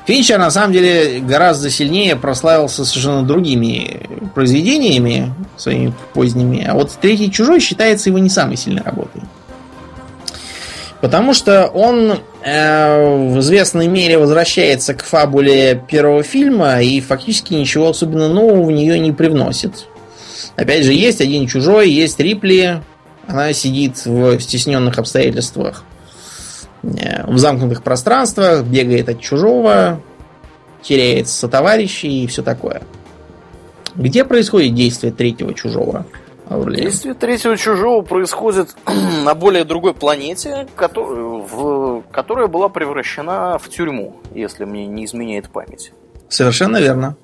Финчер, на самом деле, гораздо сильнее прославился совершенно другими произведениями своими поздними. А вот «Третий чужой» считается его не самой сильной работой. Потому что он э, в известной мере возвращается к фабуле первого фильма и фактически ничего особенно нового в нее не привносит. Опять же, есть один чужой, есть Рипли. Она сидит в стесненных обстоятельствах в замкнутых пространствах, бегает от чужого, теряет сотоварищей и все такое. Где происходит действие третьего чужого? Действие третьего чужого происходит на более другой планете, которая была превращена в тюрьму, если мне не изменяет память. Совершенно верно.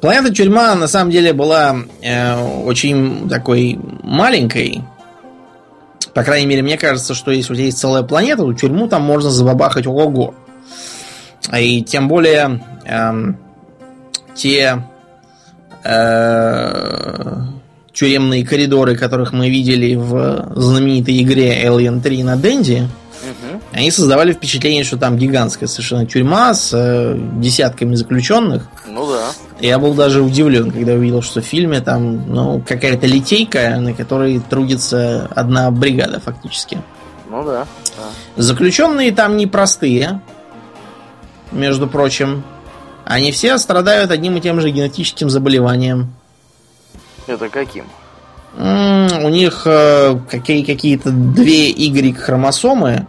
Планета тюрьма на самом деле была э, очень такой маленькой, по крайней мере, мне кажется, что если есть целая планета, то тюрьму там можно забабахать ого-го. И тем более эм, те э, тюремные коридоры, которых мы видели в знаменитой игре Alien 3 на Денди. Они создавали впечатление, что там гигантская совершенно тюрьма с э, десятками заключенных. Ну да. Я был даже удивлен, когда увидел, что в фильме там ну, какая-то литейка, на которой трудится одна бригада фактически. Ну да. да. Заключенные там непростые, между прочим. Они все страдают одним и тем же генетическим заболеванием. Это каким? у них э, какие- какие-то две Y-хромосомы,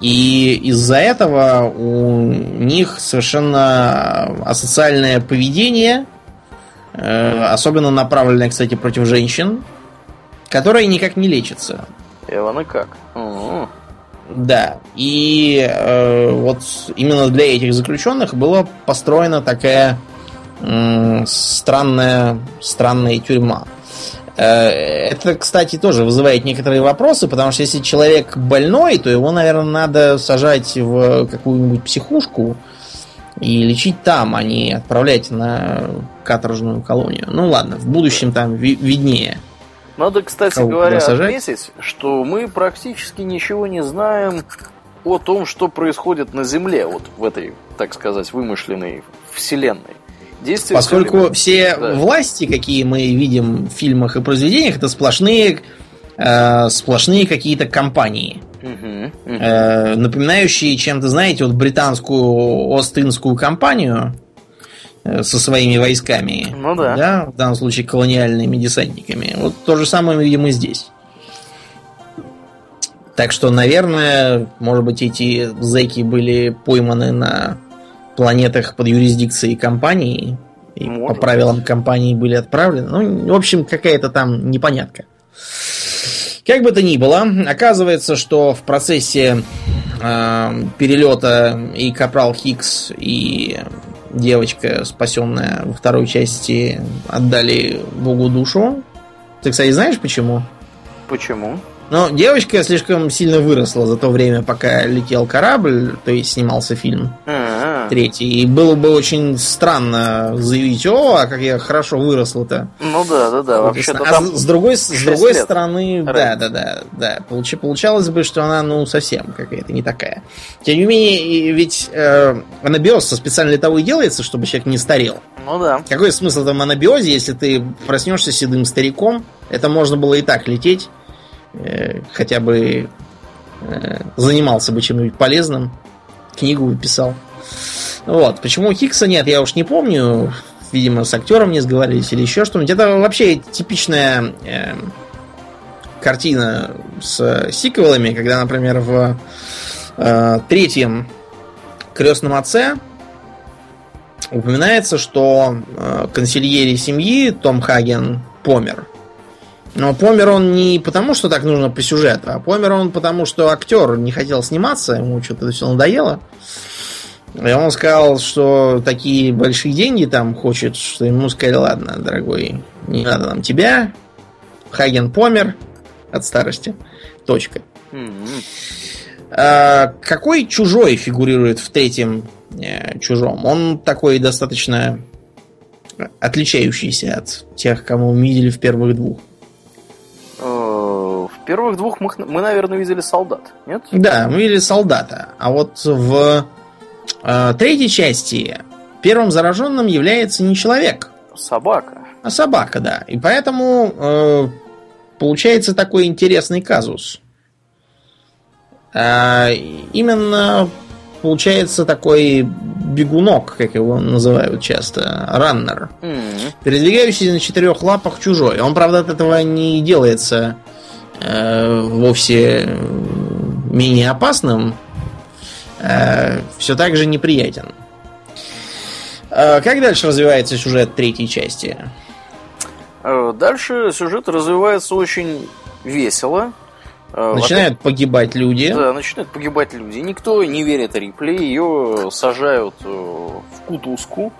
и из-за этого у них совершенно асоциальное поведение, э, особенно направленное, кстати, против женщин, которое никак не лечится. И как? У-у-у. Да. И э, вот именно для этих заключенных была построена такая э, странная, странная тюрьма. Э, это, кстати, тоже вызывает некоторые вопросы, потому что если человек больной, то его, наверное, надо сажать в какую-нибудь психушку и лечить там, а не отправлять на каторжную колонию. Ну ладно, в будущем там виднее. Надо, кстати говоря, отметить, что мы практически ничего не знаем о том, что происходит на Земле, вот в этой, так сказать, вымышленной вселенной. Действие Поскольку все да. власти, какие мы видим в фильмах и произведениях, это сплошные, э, сплошные какие-то компании. Э, напоминающие чем-то, знаете, вот британскую Ост-Индскую компанию э, со своими войсками. Ну да. да. В данном случае колониальными десантниками. Вот то же самое мы видим и здесь. Так что, наверное, может быть, эти зэки были пойманы на планетах под юрисдикцией компании. И Может. по правилам компании были отправлены. Ну, в общем, какая-то там непонятка. Как бы то ни было, оказывается, что в процессе э, перелета и Капрал Хикс, и девочка, спасенная во второй части, отдали Богу душу. Ты, кстати, знаешь почему? Почему? Ну, девочка слишком сильно выросла за то время, пока летел корабль, то есть снимался фильм. А-а-а третий. И было бы очень странно заявить, о, а как я хорошо выросла-то. Ну да, да, да. Вообще а с другой, с другой стороны, да, да, да, да. Получ, получалось бы, что она, ну, совсем какая-то не такая. Тем не менее, ведь э, анабиоз специально для того и делается, чтобы человек не старел. Ну да. Какой смысл в анабиозе, если ты проснешься седым стариком? Это можно было и так лететь. Э, хотя бы э, занимался бы чем-нибудь полезным. Книгу выписал. Вот. Почему Хикса нет, я уж не помню. Видимо, с актером не сговорились или еще что-нибудь. Это вообще типичная э, картина с сиквелами, когда, например, в э, третьем крестном отце упоминается, что э, консильери семьи Том Хаген помер. Но помер он не потому, что так нужно по сюжету, а помер он потому, что актер не хотел сниматься, ему что-то все надоело. И он сказал, что такие большие деньги там хочет, что ему сказали, ладно, дорогой, не надо нам тебя. Хаген помер от старости. Точка. Mm-hmm. А, какой чужой фигурирует в третьем э, чужом? Он такой достаточно отличающийся от тех, кого мы видели в первых двух. В первых двух мы, мы, наверное, видели солдат, нет? Да, мы видели солдата. А вот в э, третьей части первым зараженным является не человек. Собака. А собака, да. И поэтому э, получается такой интересный казус. А, именно получается такой бегунок, как его называют часто, раннер, mm-hmm. передвигающийся на четырех лапах чужой. Он, правда, от этого не делается э, вовсе менее опасным, э, все так же неприятен. Э, как дальше развивается сюжет третьей части? Э, дальше сюжет развивается очень весело. Э, начинают погибать люди. Да, начинают погибать люди. Никто не верит Рипли. Ее сажают э, в кутузку.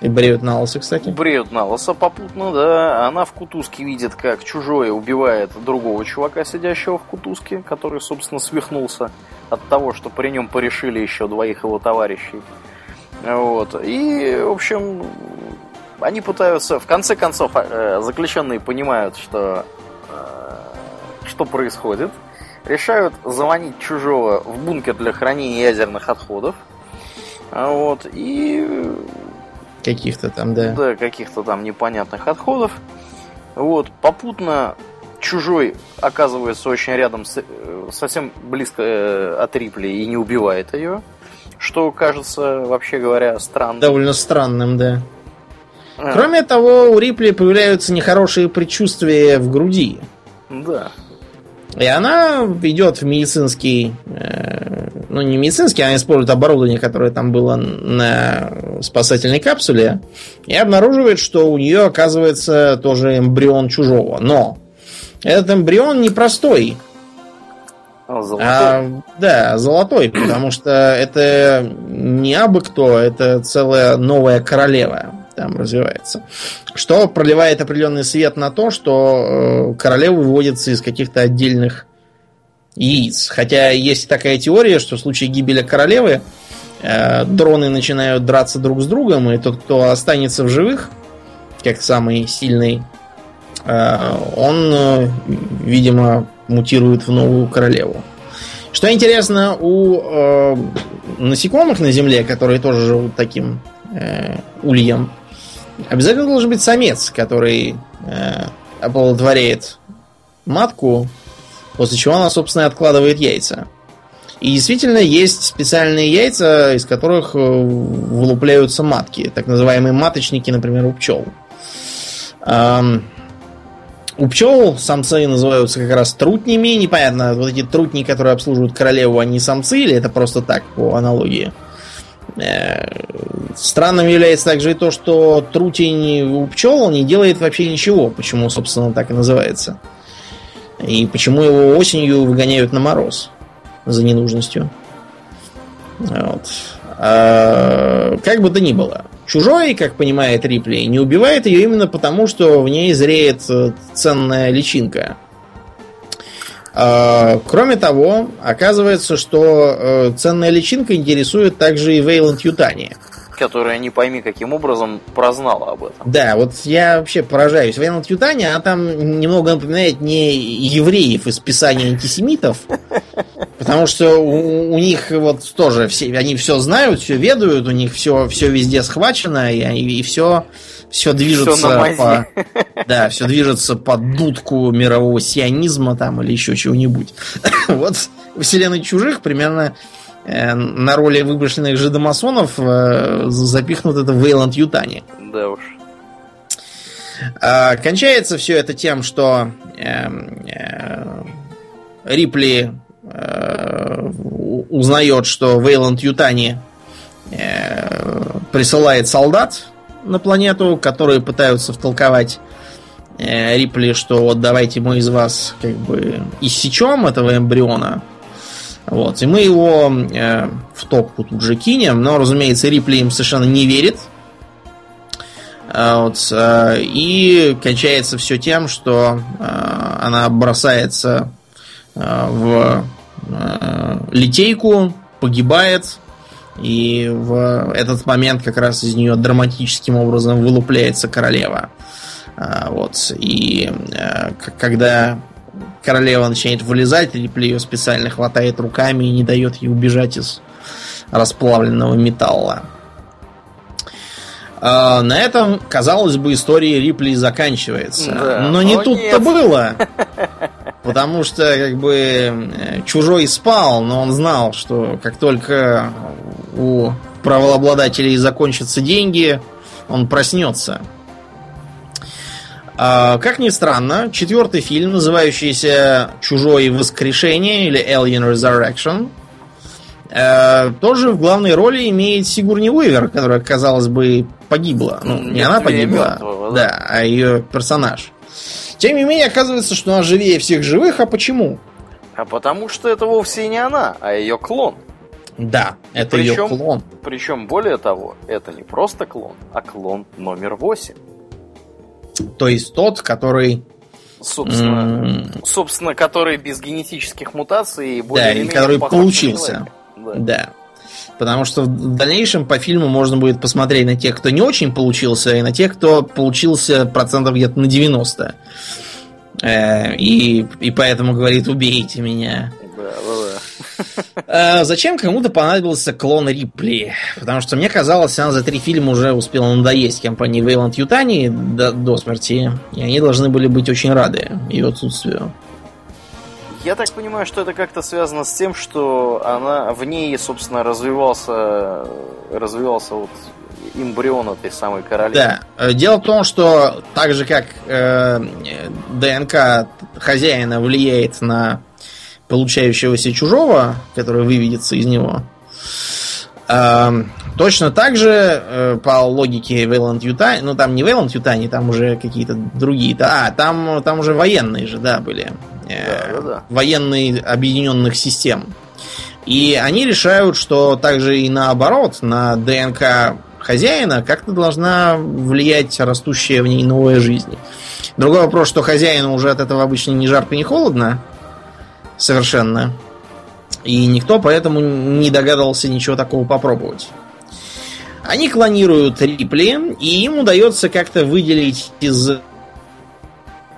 И бреют на лысо, кстати. Бреют на лысо попутно, да. Она в кутузке видит, как чужое убивает другого чувака, сидящего в кутузке, который, собственно, свихнулся от того, что при нем порешили еще двоих его товарищей. Вот. И, в общем, они пытаются, в конце концов, э, заключенные понимают, что что происходит. Решают заманить чужого в бункер для хранения ядерных отходов. Вот, и... Каких-то там, да. Да, каких-то там непонятных отходов. Вот, попутно чужой оказывается очень рядом, с, э, совсем близко э, от Рипли и не убивает ее. Что кажется, вообще говоря, странным. Довольно странным, да. А. Кроме того, у Рипли появляются нехорошие предчувствия в груди. Да. И она идет в медицинский, э, ну не медицинский, она использует оборудование, которое там было на спасательной капсуле, и обнаруживает, что у нее оказывается тоже эмбрион чужого. Но этот эмбрион непростой. А, золотой. А, да, золотой, потому что это не абы кто, это целая новая королева там развивается. Что проливает определенный свет на то, что э, королева выводится из каких-то отдельных яиц. Хотя есть такая теория, что в случае гибели королевы э, дроны начинают драться друг с другом, и тот, кто останется в живых, как самый сильный, э, он, э, видимо, мутирует в новую королеву. Что интересно, у э, насекомых на Земле, которые тоже живут таким э, ульем, Обязательно должен быть самец, который э, оплодотворяет матку, после чего она, собственно, откладывает яйца. И действительно есть специальные яйца, из которых э, вылупляются матки, так называемые маточники, например, у пчел. У пчел самцы называются как раз трутнями. Непонятно, вот эти трутни, которые обслуживают королеву, они самцы или это просто так, по аналогии? Э, странным является также и то, что трутень у пчел не делает вообще ничего, почему, собственно, так и называется. И почему его осенью выгоняют на мороз за ненужностью. Вот. А, как бы то ни было. Чужой, как понимает Рипли, не убивает ее именно потому, что в ней зреет ценная личинка. А, кроме того, оказывается, что э, ценная личинка интересует также и Вейланд Ютани. Которая не пойми каким образом прознала об этом. Да, вот я вообще поражаюсь. Вейланд Ютани, она там немного напоминает не евреев из писания антисемитов, потому что у, у них вот тоже все, они все знают, все ведают, у них все, все везде схвачено, и, и все все движется все по... Да, все движется под дудку мирового сионизма там или еще чего-нибудь. вот вселенной чужих примерно на роли выброшенных жидомасонов э, запихнут это Вейланд Ютани. Да уж. А, кончается все это тем, что э, э, Рипли э, узнает, что Вейланд Ютани э, присылает солдат на планету, которые пытаются втолковать э, Рипли, что вот давайте мы из вас как бы иссечем этого эмбриона. Вот. И мы его э, в топку тут же кинем, но, разумеется, Рипли им совершенно не верит. А, вот, э, и кончается все тем, что э, она бросается э, в э, литейку, погибает, и в этот момент как раз из нее драматическим образом вылупляется королева. А, вот. И э, когда королева начинает вылезать, Рипли ее специально хватает руками и не дает ей убежать из расплавленного металла. А, на этом, казалось бы, история Рипли заканчивается. Да. Но не тут-то было. Потому что, как бы, чужой спал, но он знал, что как только у правообладателей закончатся деньги, он проснется. А, как ни странно, четвертый фильм, называющийся «Чужое воскрешение» или «Alien Resurrection», э, тоже в главной роли имеет Сигурни Уивер, которая, казалось бы, погибла. Ну, не она погибла, мертвого, да? да, а ее персонаж. Тем не менее, оказывается, что она живее всех живых. А почему? А потому что это вовсе не она, а ее клон. Да, это причем, ее клон. Причем, более того, это не просто клон, а клон номер восемь. То есть тот, который... Собственно, собственно который без генетических мутаций более Да, и который получился. Да. да. Потому что в дальнейшем по фильму можно будет посмотреть на тех, кто не очень получился, и на тех, кто получился процентов где-то на 90. Э, и, и поэтому говорит, убейте меня. Да, да, да. А, зачем кому-то понадобился клон Рипли? Потому что мне казалось, она за три фильма уже успела надоесть компании Вейланд Ютани до, до смерти. И они должны были быть очень рады ее отсутствию. Я так понимаю, что это как-то связано с тем, что она в ней, собственно, развивался, развивался вот эмбрион этой самой королевы. Да. Дело в том, что так же как э, ДНК хозяина влияет на получающегося чужого, который выведется из него. Э, точно так же, э, по логике Вейланд Ютани, ну там не Вейланд Ютани, там уже какие-то другие, а, там, там уже военные же, да, были. Да, да, да. Военные объединенных систем. И они решают, что также и наоборот, на ДНК хозяина как-то должна влиять растущая в ней новая жизнь. Другой вопрос, что хозяину уже от этого обычно ни жарко, ни холодно, совершенно. И никто поэтому не догадался ничего такого попробовать. Они клонируют Рипли, и им удается как-то выделить из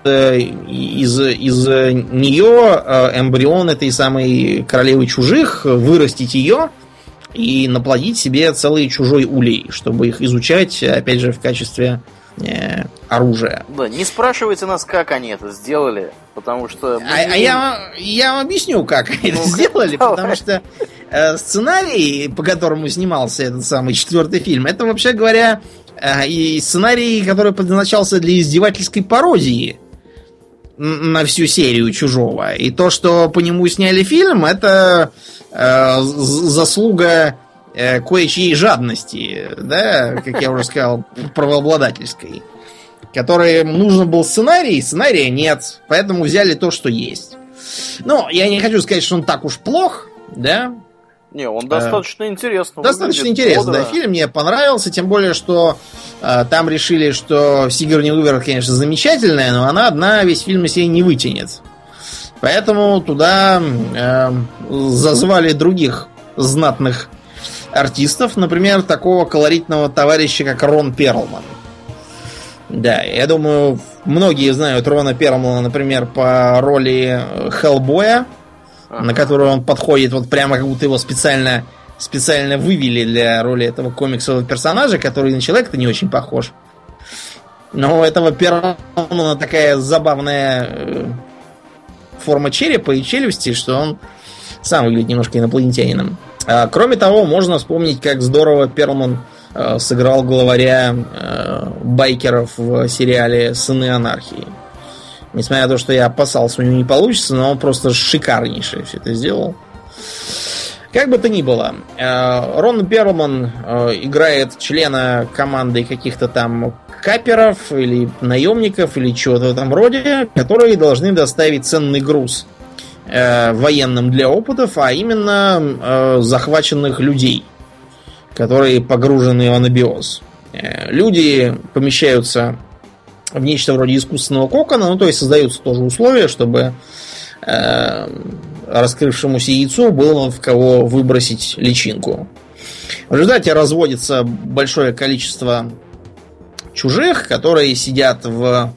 э, из, из нее э, эмбрион этой самой королевы чужих, вырастить ее и наплодить себе целый чужой улей, чтобы их изучать, опять же, в качестве э, оружия. Да, не спрашивайте нас, как они это сделали, потому что... А, а я, я вам объясню, как они ну, это сделали, давай. потому что э, сценарий, по которому снимался этот самый четвертый фильм, это, вообще говоря, э, и сценарий, который предназначался для издевательской пародии на всю серию Чужого. И то, что по нему сняли фильм, это э, заслуга э, кое-чьей жадности, да, как я уже сказал, правообладательской. Которой нужно был сценарий, сценария нет, поэтому взяли то, что есть. Ну, я не хочу сказать, что он так уж плох, да, не, он достаточно э, интересно. Достаточно интересно, да. Фильм мне понравился, тем более, что э, там решили, что Сигурни Уивер, конечно, замечательная, но она одна весь фильм из себя не вытянет. Поэтому туда э, зазвали других знатных артистов, например, такого колоритного товарища, как Рон Перлман. Да, я думаю, многие знают Рона Перлмана, например, по роли Хеллбоя ага. на которую он подходит, вот прямо как будто его специально, специально вывели для роли этого комиксового персонажа, который на человека-то не очень похож. Но у этого Пермана такая забавная э, форма черепа и челюсти, что он сам выглядит немножко инопланетянином. А, кроме того, можно вспомнить, как здорово Перлман э, сыграл главаря э, байкеров в сериале «Сыны анархии». Несмотря на то, что я опасался, у него не получится, но он просто шикарнейший все это сделал. Как бы то ни было, э, Рон Перлман играет члена команды каких-то там каперов или наемников или чего-то в этом роде, которые должны доставить ценный груз э, военным для опытов, а именно э, захваченных людей, которые погружены в анабиоз. Э, люди помещаются в нечто вроде искусственного кокона, ну то есть создаются тоже условия, чтобы э, раскрывшемуся яйцу было в кого выбросить личинку. В результате разводится большое количество чужих, которые сидят в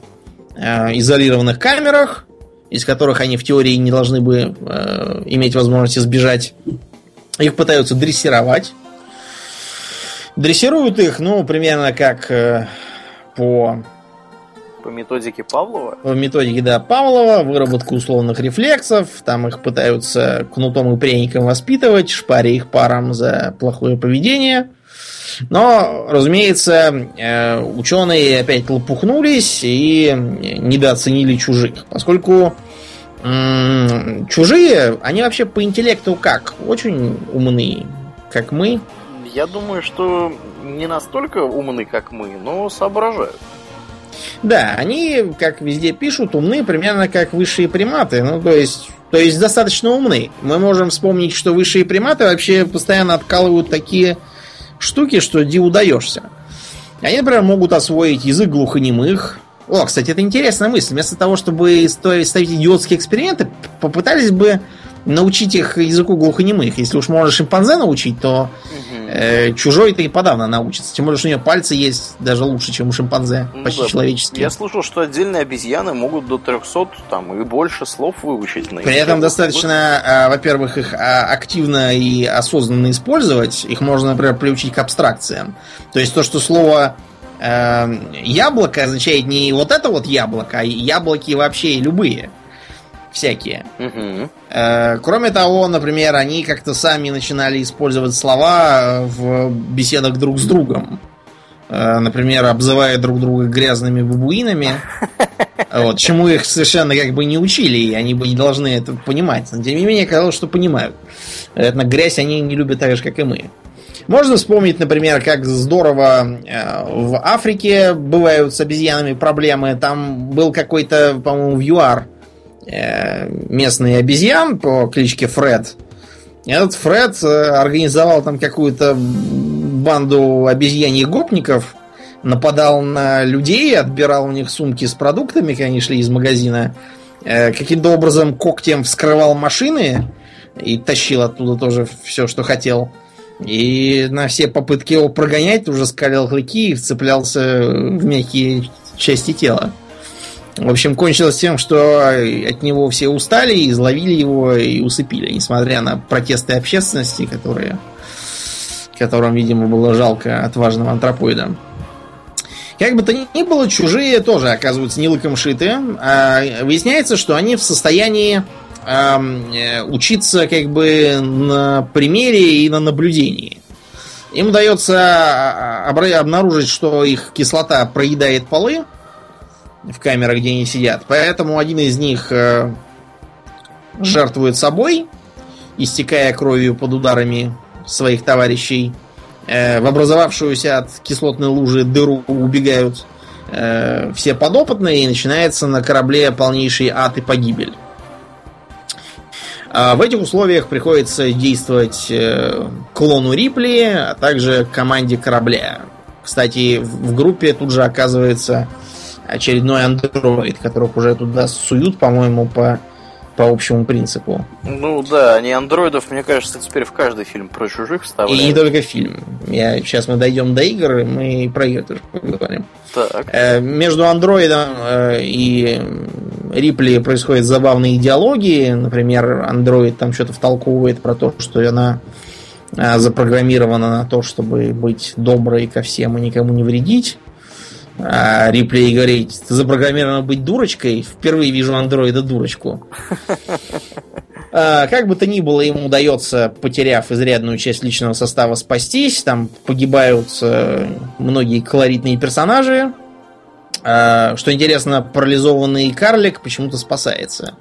э, изолированных камерах, из которых они в теории не должны бы э, иметь возможность избежать. Их пытаются дрессировать. Дрессируют их, ну, примерно как э, по по методике Павлова? По методике, да, Павлова, выработка условных рефлексов. Там их пытаются кнутом и пряником воспитывать, шпаря их паром за плохое поведение. Но, разумеется, э, ученые опять лопухнулись и недооценили чужих. Поскольку чужие, они вообще по интеллекту как? Очень умные, как мы. Я думаю, что не настолько умны, как мы, но соображают. Да, они, как везде пишут, умны примерно как высшие приматы. Ну, то есть, то есть достаточно умны. Мы можем вспомнить, что высшие приматы вообще постоянно откалывают такие штуки, что ди удаешься. Они, например, могут освоить язык глухонемых. О, кстати, это интересная мысль. Вместо того, чтобы ставить идиотские эксперименты, попытались бы научить их языку глухонемых. Если уж можно шимпанзе научить, то угу. э, чужой-то и подавно научится. Тем более, что у нее пальцы есть даже лучше, чем у шимпанзе. Ну, почти да. человеческие. Я слышал, что отдельные обезьяны могут до 300 там, и больше слов выучить. На При этом достаточно, а, во-первых, их а, активно и осознанно использовать. Их можно, например, приучить к абстракциям. То есть то, что слово э, яблоко означает не вот это вот яблоко, а яблоки вообще любые всякие. Угу. Кроме того, например, они как-то сами начинали использовать слова в беседах друг с другом. Э, например, обзывая друг друга грязными бабуинами. Вот, чему их совершенно как бы не учили, и они бы не должны это понимать. Но тем не менее, казалось, что понимают. Вероятно, грязь они не любят так же, как и мы. Можно вспомнить, например, как здорово э, в Африке бывают с обезьянами проблемы. Там был какой-то, по-моему, в ЮАР Э, местный обезьян по кличке Фред. Этот Фред э, организовал там какую-то банду обезьяньих гопников, нападал на людей, отбирал у них сумки с продуктами, когда они шли из магазина. Э, каким-то образом когтем вскрывал машины и тащил оттуда тоже все, что хотел. И на все попытки его прогонять уже скалил клыки и вцеплялся в мягкие части тела. В общем, кончилось тем, что от него все устали, изловили его и усыпили, несмотря на протесты общественности, которые, которым, видимо, было жалко отважного антропоида. Как бы то ни было, чужие тоже оказываются не лыком шиты. А выясняется, что они в состоянии э, учиться как бы на примере и на наблюдении. Им удается а, а, обнаружить, что их кислота проедает полы, в камерах, где они сидят. Поэтому один из них э, жертвует собой, истекая кровью под ударами своих товарищей. Э, в образовавшуюся от кислотной лужи дыру убегают э, все подопытные, и начинается на корабле полнейший ад и погибель. А в этих условиях приходится действовать клону Рипли, а также команде корабля. Кстати, в группе тут же оказывается очередной андроид, которых уже туда суют, по-моему, по, по общему принципу. Ну да, они андроидов, мне кажется, теперь в каждый фильм про чужих вставляют. И не только фильм. Я, сейчас мы дойдем до игр, и мы про игры тоже поговорим. Так. Э, между андроидом э, и Рипли происходят забавные идеологии. Например, андроид там что-то втолковывает про то, что она э, запрограммирована на то, чтобы быть доброй ко всем и никому не вредить. А Риплей говорит, ты запрограммирована быть дурочкой. Впервые вижу андроида дурочку. А, как бы то ни было, ему удается, потеряв изрядную часть личного состава, спастись. Там погибают э, многие колоритные персонажи. А, что интересно, парализованный карлик почему-то спасается.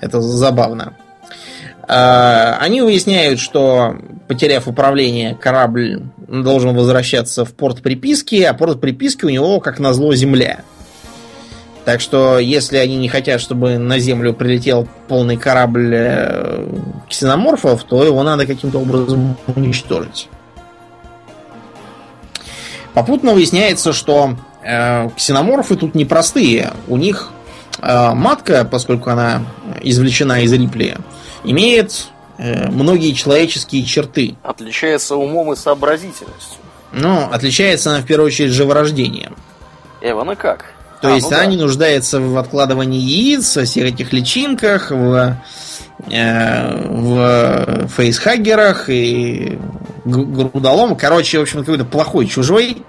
Это забавно. А, они выясняют, что, потеряв управление, корабль должен возвращаться в порт приписки, а порт приписки у него, как назло, земля. Так что, если они не хотят, чтобы на Землю прилетел полный корабль э, ксеноморфов, то его надо каким-то образом уничтожить. Попутно выясняется, что э, ксеноморфы тут непростые. У них э, матка, поскольку она извлечена из Рипли, имеет э, многие человеческие черты. Отличается умом и сообразительностью. Ну, отличается она в первую очередь живорождением. Эвана как? То а, есть ну она да. не нуждается в откладывании яиц, во всех этих личинках, в, э, в фейсхаггерах и грудолом. Короче, в общем, какой-то плохой чужой.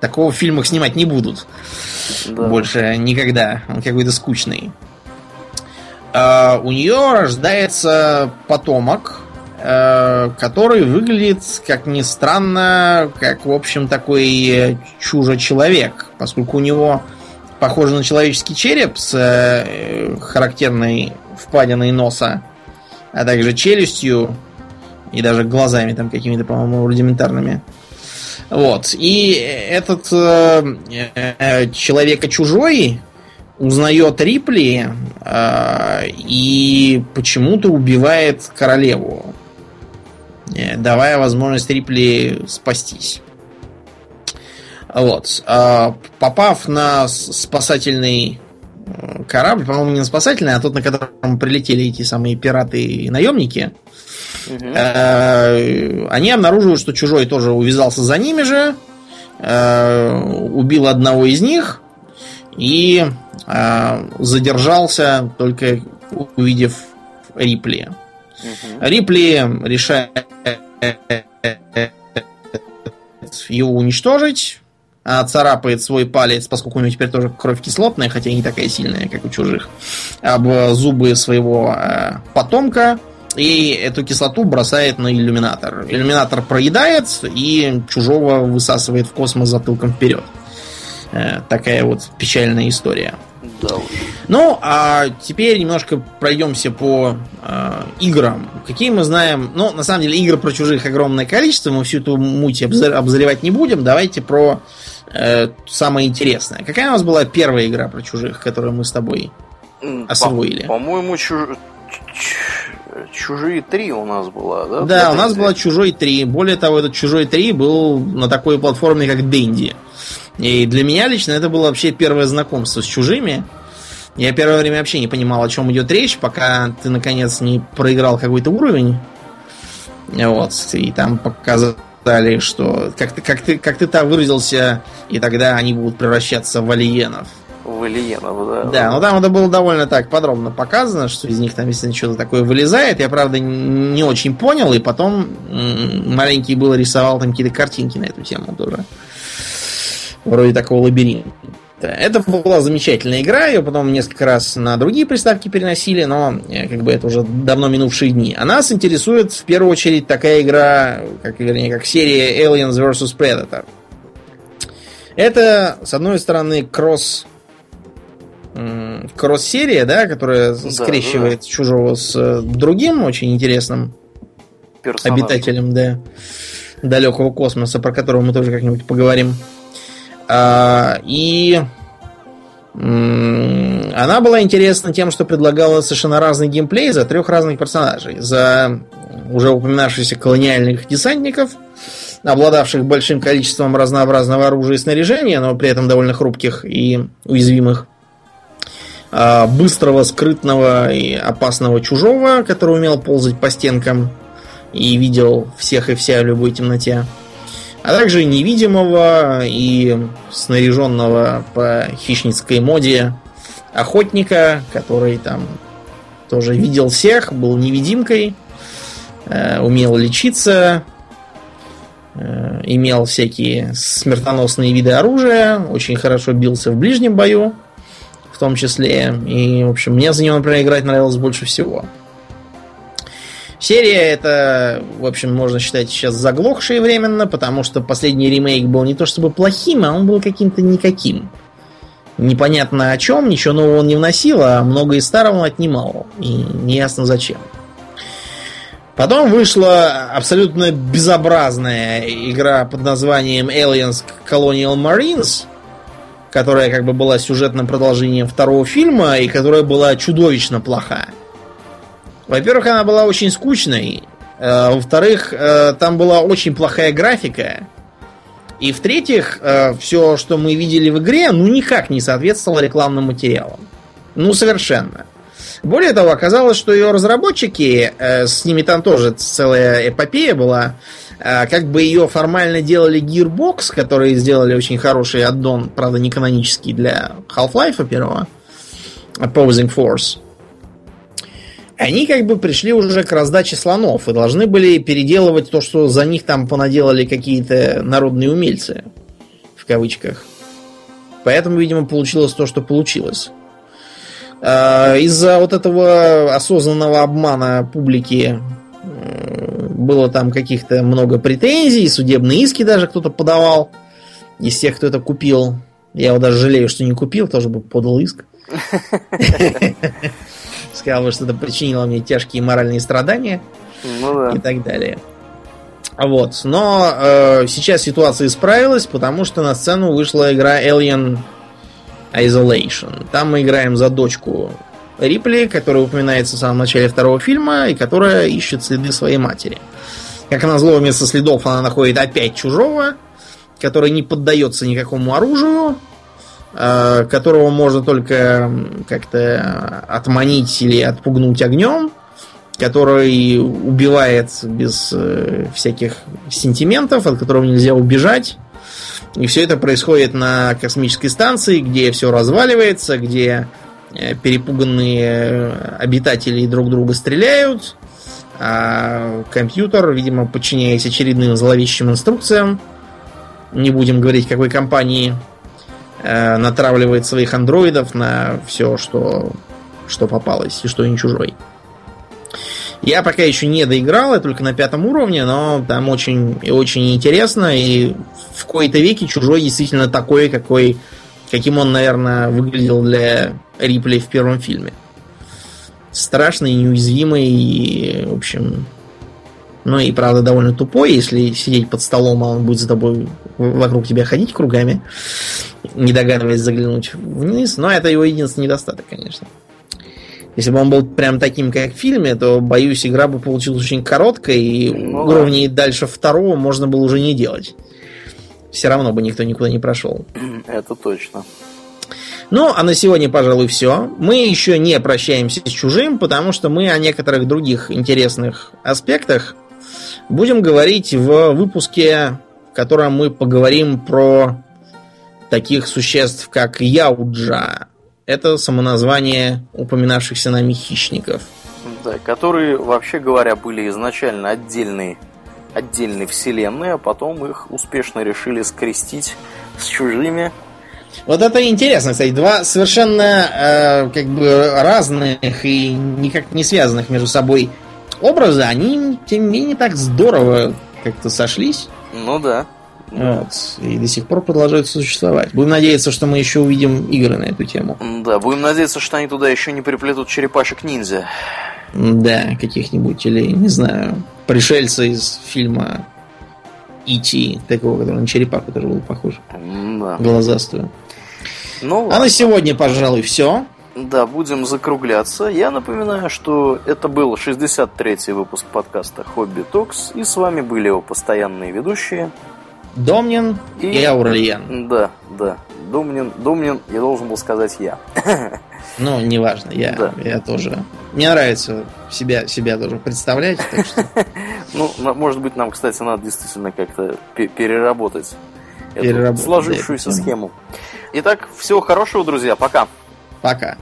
Такого в фильмах снимать не будут. Да. Больше никогда. Он какой-то скучный. А, у нее рождается потомок, э, который выглядит, как ни странно, как, в общем, такой чужо-человек, поскольку у него похоже на человеческий череп с э, характерной впадиной носа, а также челюстью и даже глазами там какими-то, по-моему, рудиментарными. Вот. И этот э, э, человека чужой узнает Рипли э, и почему-то убивает королеву, э, давая возможность Рипли спастись. Вот. А, попав на спасательный э, корабль, по-моему, не на спасательный, а тот, на котором прилетели эти самые пираты и наемники, угу. они обнаруживают, что чужой тоже увязался за ними же, э, убил одного из них и задержался только увидев Рипли. Угу. Рипли решает его уничтожить, а, царапает свой палец, поскольку у него теперь тоже кровь кислотная, хотя не такая сильная, как у чужих, об зубы своего э, потомка, и эту кислоту бросает на иллюминатор. Иллюминатор проедает и чужого высасывает в космос затылком вперед. Э, такая вот печальная история. Да. Ну, а теперь немножко пройдемся по э, играм. Какие мы знаем? Ну, на самом деле, игр про чужих огромное количество. Мы всю эту муть обозревать не будем. Давайте про э, самое интересное. Какая у нас была первая игра про чужих, которую мы с тобой освоили? По- моему чуж... Чужие 3 у нас была, да? Да, у нас была Чужой 3. Более того, этот Чужой 3 был на такой платформе, как Дэнди. И для меня лично это было вообще первое знакомство с чужими. Я первое время вообще не понимал, о чем идет речь, пока ты наконец не проиграл какой-то уровень. Вот. И там показывали стали, что как ты, как ты, как ты там выразился, и тогда они будут превращаться в алиенов. В алиенов, да. Да, но там это было довольно так подробно показано, что из них там, если что-то такое вылезает. Я, правда, не очень понял, и потом маленький был рисовал там какие-то картинки на эту тему тоже. Вроде такого лабиринта. Это была замечательная игра, ее потом несколько раз на другие приставки переносили, но э, как бы это уже давно минувшие дни. А нас интересует в первую очередь такая игра, как, вернее, как серия Aliens vs. Predator. Это, с одной стороны, кросс кросс-серия, да, которая да, скрещивает да. чужого с э, другим очень интересным Персонаж. обитателем, да, далекого космоса, про которого мы тоже как-нибудь поговорим. А, и она была интересна тем, что предлагала совершенно разный геймплей за трех разных персонажей. За уже упоминавшихся колониальных десантников, обладавших большим количеством разнообразного оружия и снаряжения, но при этом довольно хрупких и уязвимых. А, быстрого, скрытного и опасного чужого, который умел ползать по стенкам и видел всех и вся в любой темноте а также невидимого и снаряженного по хищницкой моде охотника, который там тоже видел всех, был невидимкой, э, умел лечиться, э, имел всякие смертоносные виды оружия, очень хорошо бился в ближнем бою, в том числе. И, в общем, мне за него, например, играть нравилось больше всего. Серия это, в общем, можно считать сейчас заглохшей временно, потому что последний ремейк был не то чтобы плохим, а он был каким-то никаким. Непонятно о чем, ничего нового он не вносил, а много из старого отнимал. И неясно зачем. Потом вышла абсолютно безобразная игра под названием Aliens Colonial Marines, которая как бы была сюжетным продолжением второго фильма и которая была чудовищно плоха. Во-первых, она была очень скучной. Э, во-вторых, э, там была очень плохая графика. И в-третьих, э, все, что мы видели в игре, ну никак не соответствовало рекламным материалам. Ну, совершенно. Более того, оказалось, что ее разработчики, с ними там тоже целая эпопея была, как бы ее формально делали Gearbox, которые сделали очень хороший аддон, правда, не канонический для Half-Life первого, Opposing Force они как бы пришли уже к раздаче слонов и должны были переделывать то, что за них там понаделали какие-то народные умельцы. В кавычках. Поэтому, видимо, получилось то, что получилось. А, из-за вот этого осознанного обмана публики было там каких-то много претензий, судебные иски даже кто-то подавал из тех, кто это купил. Я вот даже жалею, что не купил, тоже бы подал иск. сказал, что это причинило мне тяжкие моральные страдания ну, да. и так далее. Вот. Но э, сейчас ситуация исправилась, потому что на сцену вышла игра Alien Isolation. Там мы играем за дочку Рипли, которая упоминается в самом начале второго фильма и которая ищет следы своей матери. Как назло, вместо следов она находит опять чужого, который не поддается никакому оружию, которого можно только как-то отманить или отпугнуть огнем, который убивает без э, всяких сентиментов, от которого нельзя убежать. И все это происходит на космической станции, где все разваливается, где э, перепуганные обитатели друг друга стреляют, а компьютер, видимо, подчиняясь очередным зловещим инструкциям, не будем говорить какой компании, э, натравливает своих андроидов на все, что, что попалось и что не чужой. Я пока еще не доиграл, я только на пятом уровне, но там очень и очень интересно, и в кои-то веке чужой действительно такой, какой, каким он, наверное, выглядел для Рипли в первом фильме. Страшный, неуязвимый, и, в общем, ну и правда довольно тупой, если сидеть под столом, а он будет за тобой вокруг тебя ходить кругами не догадываясь заглянуть вниз. Но это его единственный недостаток, конечно. Если бы он был прям таким, как в фильме, то, боюсь, игра бы получилась очень короткой, и ну, уровней да. дальше второго можно было уже не делать. Все равно бы никто никуда не прошел. Это точно. Ну, а на сегодня, пожалуй, все. Мы еще не прощаемся с чужим, потому что мы о некоторых других интересных аспектах будем говорить в выпуске, в котором мы поговорим про таких существ, как Яуджа. Это самоназвание упоминавшихся нами хищников. Да, которые, вообще говоря, были изначально отдельные, отдельной вселенной, а потом их успешно решили скрестить с чужими. Вот это интересно, кстати. Два совершенно э, как бы разных и никак не связанных между собой образа, они, тем не менее, так здорово как-то сошлись. Ну да. Вот. И до сих пор продолжают существовать. Будем надеяться, что мы еще увидим игры на эту тему. Да, будем надеяться, что они туда еще не приплетут черепашек ниндзя. Да, каких-нибудь, или, не знаю, пришельца из фильма E.T., такого, который на черепаху тоже был похож. Да. Глазастую. Ну, а на сегодня, пожалуй, все. Да, будем закругляться. Я напоминаю, что это был 63-й выпуск подкаста Хобби Токс, и с вами были его постоянные ведущие Домнин и, и. Да, да. Домнин, Домнин, я должен был сказать я. Ну, неважно, я, да. я тоже. Мне нравится себя, себя тоже представлять. Так что... Ну, может быть, нам, кстати, надо действительно как-то переработать, переработать эту сложившуюся схему. Итак, всего хорошего, друзья. Пока. Пока.